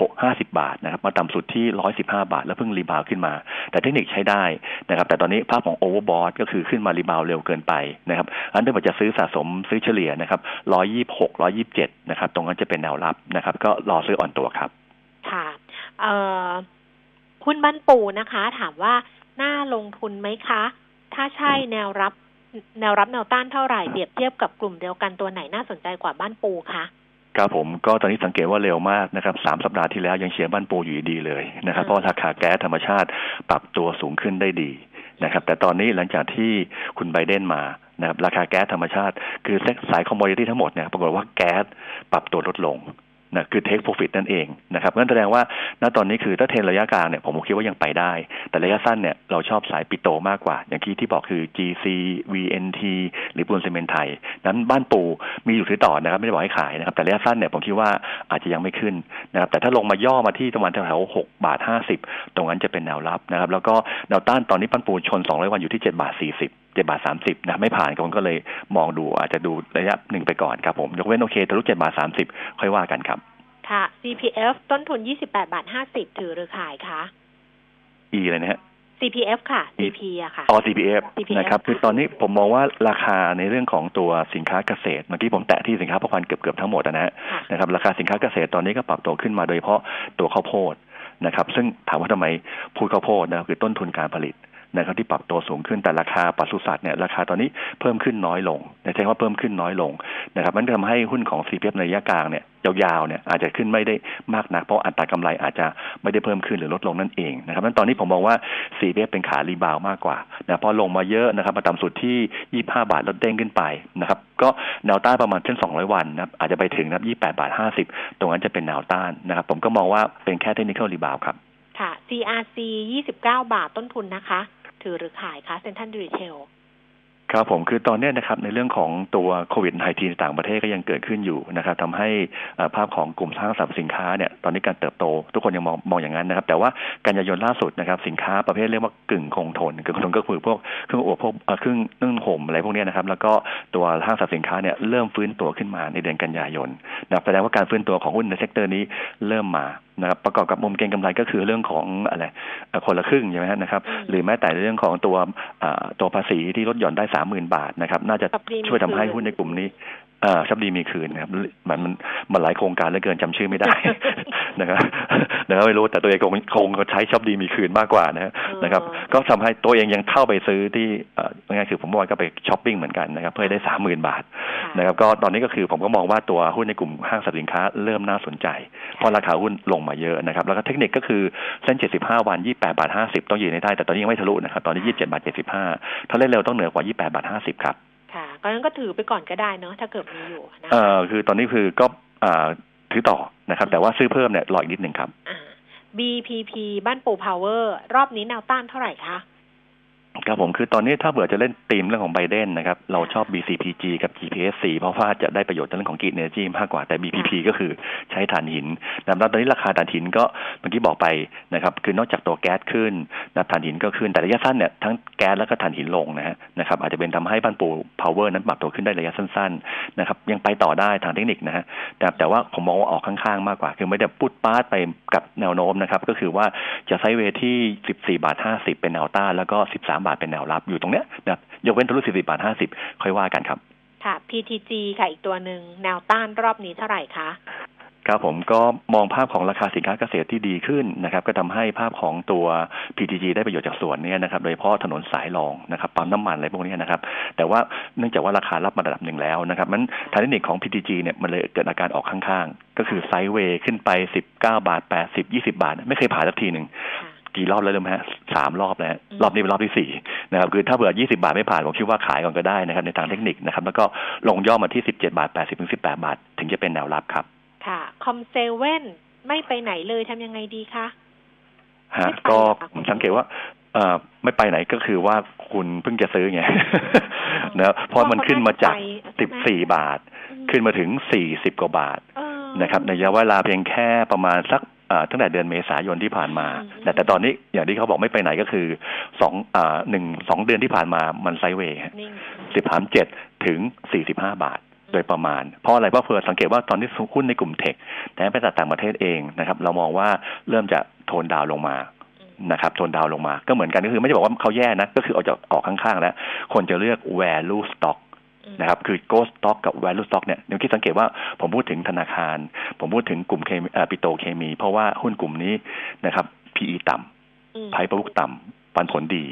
หกห้าสิบบาทนะครับมาต่ำสุดที่ร้อยสิบห้าบาท แล้วเพิ่ง rebound ขึ้นมา แต่เทคนิคใช้ได้นะครับแต่ตอนนี้ภาพของ overbought ก็คือขึ้นมา rebound เร็วเกินไปนะครับอันนี้มันจะซื้อสะสมซื้อเฉลี่ยนะครับร้อยยี่หกร้อยยี่สิบเจ็ดนะครับ ตรงนั้นจะเป็นแนวรับนะครับ ก็รอซื้ออ่อนตัวครับ ค่ะเอ่อหุ้นบ้านปูนะคะ ถามว่าน่าลงทุนไหมคะ ถ้าใช่แนวรับ แนวรับแนวต้านเท่าไหร่เปรียบเทียบกับกลุ่มเดียวกันตัวไหนน่าสนใจกว่าบ้านปูคะครับผมก็ตอนนี้สังเกตว่าเร็วมากนะครับสามสัปดาห์ที่แล้วยังเชียร์บ้านปูอยู่ดีเลยนะครับ เพราะว่าราคาแก๊สธรรมชาติปรับตัวสูงขึ้นได้ดี นะครับแต่ตอนนี้หลังจากที่คุณไบเดนมานะครับราคาแก๊สธรรมชาติ คือสาย commodity ทั้งหมดเนี่ยปรากฏว่าแก๊สปรับตัวลดลง นะคือ take profit นั่นเองนะครับงั้นแสดงว่าณตอนนี้คือถ้าเทรนระยะกลางเนี่ยผมคิดว่ายังไปได้ แต่ระยะสั้นเนี่ยเราชอบสายปิโตมากกว่า อย่างที่ที่บอกคือ GC VNT หรือปูนซีเมนไทย นั้นบ้านปูมีอยู่ถือต่อนะครับ ไม่ได้บอกให้ขายนะครับ แต่ระยะสั้นเนี่ยผมคิดว่าอาจจะยังไม่ขึ้นนะครับแต่ถ้าลงมาย่อมาที่ประมาณแถวๆหกบาทห้าสิบตรงนั้นจะเป็นแนวรับนะครับแล้วก็แนวต้านตอนนี้บ้นปูชนสองร้อยวันอยู่ที่เจ็ดบาทสี่สิบ เจ็ดบาทสามสิบนะไม่ผ่านผมก็เลยมองดูอาจจะดูระยะหนึ่งไปก่อนครับผมยกเว้นโอเคทะลุเจ็ดบาทสามสิบค่อยว่ากันครับ ค่ะ CPF ต้นทุน28บาท50ถือหรือขายคะ E เลยนะฮะ CPF ค่ะ CP อะค่ะอ๋อ CPF CPF นะครับ คือตอนนี้ผมมองว่าราคาในเรื่องของตัวสินค้าเกษตร เมื่อกี้ผมแตะที่สินค้าประพันธ์เกือบๆทั้งหมดนะฮะค่ะนะครับ ราคาสินค้าเกษตรตอนนี้ก็ปรับตัวขึ้นมาโดยเฉพาะตัวข้าวโพดนะครับ ซึ่งถามว่าทำไมพูดข้าวโพดนะครับคือต้นทุนการผลิต นะครับที่ปรับตัวสูงขึ้นแต่ราคาปศุสัตว์เนี่ยราคาตอนนี้เพิ่มขึ้นน้อยลงใช้ว่าเพิ่มขึ้นน้อยลงนะครับมันทำให้หุ้นของ CPF ในระยะกลางเนี่ยยาวๆเนี่ยอาจจะขึ้นไม่ได้มากนักเพราะอัตรากำไรอาจจะไม่ได้เพิ่มขึ้นหรือลดลงนั่นเองนะครับนั้นตอนนี้ผมมองว่า CPF เป็นขา rebound มากกว่านะพอลงมาเยอะนะครับมาต่ำสุดที่ 25 บาทแล้วเด้งขึ้นไปนะครับก็แนวต้านประมาณเส้น200 วันนะอาจจะไปถึงนะครับ28 บาท 50 ตรงนั้นจะเป็นแนวต้านนะครับผมก็มองว่าเป็นแค่ technical rebound ครับค่ะ CRC 29 บาทต้นทุนนะคะ ถือหรือขายคะเซ็นทรัลดีเทลครับผมคือตอนนี้นะครับในเรื่องของตัวโควิด -19 ในต่างประเทศก็ยังเกิดขึ้นอยู่นะครับทำให้ภาพของกลุ่มห้างสรรพสินค้าเนี่ยตอนนี้การเติบโต ทุกคนยังมองมองอย่างนั้นนะครับแต่ว่ากันยายนล่าสุดนะครับสินค้าประเภทเรียกว่ากึ่งคงทนกึ่งคงทนก็คือพวกเครื่องอุปโภคเอ่อเครื่องนึ่งห่มอะไรพวกนี้นะครับแล้วก็ตัวห้างสรรพสินค้าเนี่ยเริ่มฟื้นตัวขึ้นมาในเดือนกันยายนนะแสดงว่าการฟื้นตัวของหุ้นใน sector นี้เริ่มมานะครับประกอบกับมุมเก็งกำไรก็คือเรื่องของอะไรเอ่อคนละครึ่งใช่ไหมฮะนะครับ หรือแม้แต่เรื่องของตัวอ่าตัวภาษีที่ลดหย่อนได้สามหมื่นบาทนะครับ น่าจะกับ premium ช่วยทำให้หุ้นในกลุ่มนี้อ่าช้อปดีมีคืนนะครับมันมันมันหลายโครงการเหลือเกินจำชื่อไม่ได้ นะครับนะครับไม่รู้แต่ตัวเองคงคงใช้ช้อปดีมีคืนมากกว่านะนะครับ ก็ทำให้ตัวเองยังเข้าไปซื้อที่ง่ายคือผมว่าก็ไปช้อปปิ้งเหมือนกันนะครับ เพื่อได้สามหมื่นบาทนะครับก็ตอนนี้ก็คือผมก็มองว่าตัวหุ้นในกลุ่มห้างสรรพสินค้าเริ่มน่าสนใจ เพราะราคาหุ้นลงมาเยอะนะครับ แล้วก็เทคนิคก็คือเส้น 75 วัน 28 บาท 50 ต้องยืนในได้ แต่ตอนนี้ยังไม่ทะลุนะครับ ตอนนี้ 27 บาท 75 ถ้าเล่นเร็วต้องเหนือกว่า 28 บาท 50 ครับ ค่ะก็นั้นก็ถือไปก่อนก็ได้เนาะถ้าเกิดมีอยู่นะเออคือตอนนี้คือก็อ่า ถือต่อนะครับ แต่ว่าซื้อเพิ่มเนี่ยรออีกนิดหนึ่งครับ BPP บ้านปูพาวเวอร์ รอบนี้แนวต้านเท่าไหร่คะ ครับผมคือตอนนี้ถ้าเผื่อจะเล่นธีมเรื่องของไบเดนนะครับ เราชอบ BCPG กับ GPSC เพราะว่าจะได้ประโยชน์เรื่องของ green energy มากกว่าแต่ BPP ก็คือใช้ถ่านหินนะครับตอนนี้ราคาถ่านหินก็เมื่อกี้บอกไปนะครับคือนอกจากตัวแก๊สขึ้นนะถ่านหินก็ขึ้นแต่ระยะสั้นเนี่ยทั้งแก๊สแล้วก็ถ่านหินลงนะฮะนะครับอาจจะเป็นทำให้บ้านปูพาวเวอร์นั้นปรับตัวขึ้นได้ระยะสั้นๆนะครับยังไปต่อได้ทางเทคนิคนะฮะแต่แต่ว่าผมมองว่าออกข้างๆมากกว่า คือไม่ได้ปรู๊ดปร๊าดไปกับแนวโน้มนะครับก็คือว่าจะไซเวที่ 14บาท50 เป็นแนวต้านแล้วก็ 13บาทเป็นแนวรับอยู่ตรงเนี้ยนะยกเว้นทะลุ40บาท50 ค่อยว่ากันครับ ค่ะ PTG ค่ะอีกตัวหนึ่งแนวต้านรอบนี้เท่าไหร่คะครับผมก็มองภาพของราคาสินค้าเกษตรที่ดีขึ้นนะครับ ก็ทำให้ภาพของตัว PTG ได้ประโยชน์จากส่วนนี้นะครับ โดยเฉพาะถนนสายรองนะครับปั๊มน้ำมันอะไรพวกนี้นะครับ แต่ว่าเนื่องจากว่าราคารับมาระดับหนึ่งแล้วนะครับมันทางเทคนิคของ PTG เนี่ยมันเลยเกิดอาการออกข้างๆ ก็คือไซด์เวย์ขึ้นไป 19 บาท 80 20 บาท ไม่เคยผ่านสักทีหนึ่ง กี่รอบแล้วเลยไหมฮะสามรอบแล้วรอบนี้เป็นรอบที่สี่นะครับคือถ้าเบื่อยี่สิบาทไม่ผ่านผมคิดว่าขายก่อนก็ได้นะครับในทางเทคนิคนะครับแล้วก็ลงย่อมาที่สิบเจ็ดบาทแปดสิบถึงสิบแปดบาท ถึงจะเป็นแนวรับครับ ค่ะคอมเซเว่นไม่ไปไหนเลยทำยังไงดีคะฮะก็ผมสังเกตว่าเอ่อไม่ไปไหนก็คือว่าคุณเพิ่งจะซื้อไงนะเพราะมันขึ้นมาจากสิบสี่บาท ขึ้นมาถึงสี่สิบกว่าบาทนะครับในระยะเวลาเพียงแค่ประมาณสัก ตั้งแต่เดือนเมษายนที่ผ่านมาแต่แต่ตอนนี้อย่างที่เขาบอกไม่ไปไหนก็คือสองหนึ่งสองเดือนที่ผ่านมามันไซเวย์สิบสามเจ็ดถึงสี่สิบห้าบาทโดยประมาณ เพราะอะไรเพราะเพื่อสังเกตว่าตอนนี้หุ้นในกลุ่มเทคแต่ไปต่างประเทศเองนะครับ เรามองว่าเริ่มจะโทนดาวลงมานะครับโทนดาวลงมาก็เหมือนกันก็คือไม่ได้บอกว่าเขาแย่นะ ก็คือออกจากออกข้างๆแล้ว คนจะเลือก value stock นะครับคือ ghost stock กับ value stock เนี่ยเดี๋ยวคิดสังเกตว่าผมพูดถึงธนาคาร ผมพูดถึงกลุ่มเคมีปิโตเคมี เพราะว่าหุ้นกลุ่มนี้นะครับ PE ต่ำไพ่ประมุกต่ำปันผลดี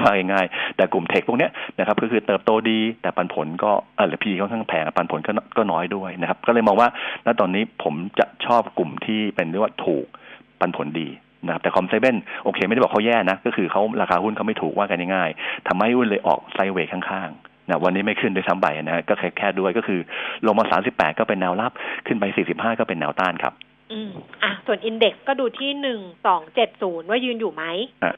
ว่าง่ายๆแต่กลุ่มเทคพวกนี้นะครับก็คือเติบโตดี แต่ปันผลก็เออพีค่อนข้างแพงปันผลก็ก็น้อยด้วยนะครับ ก็เลยมองว่าณตอนนี้ผมจะชอบกลุ่มที่เป็นเรียกว่าถูกปันผลดีนะครับแต่คอมเซเว่นโอเค ไม่ได้บอกเขาแย่นะ ก็คือเขาราคาหุ้นเขาไม่ถูกว่ากันง่ายๆทำให้หุ้นเลยออกไซเวย์ข้างๆ นะวันนี้ไม่ขึ้นด้วยซ้ำไปนะก็แค่แค่ด้วยก็คือ ลงมาสามสิบแปดก็เป็นแนวรับขึ้นไปสี่สิบห้าก็เป็นแนวต้านครับ อืมอะส่วนอินเด็กซ์ก็ดูที่หนึ่งสองเจ็ดศูนย์ว่ายืนอยู่ไหมอะ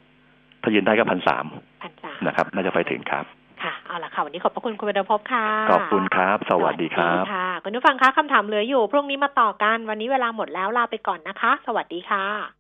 ถ้ายืนได้ก็พันสามพันสามนะครับ น่าจะไปถึงครับค่ะเอาละค่ะ วันนี้ขอบพระคุณคุณเบดพบค่ะ ขอบคุณครับ สวัสดีครับค่ะคุณผู้ฟังคะคำถามเหลืออยู่ พรุ่งนี้มาต่อกัน วันนี้เวลาหมดแล้วลาไปก่อนนะคะ สวัสดีค่ะ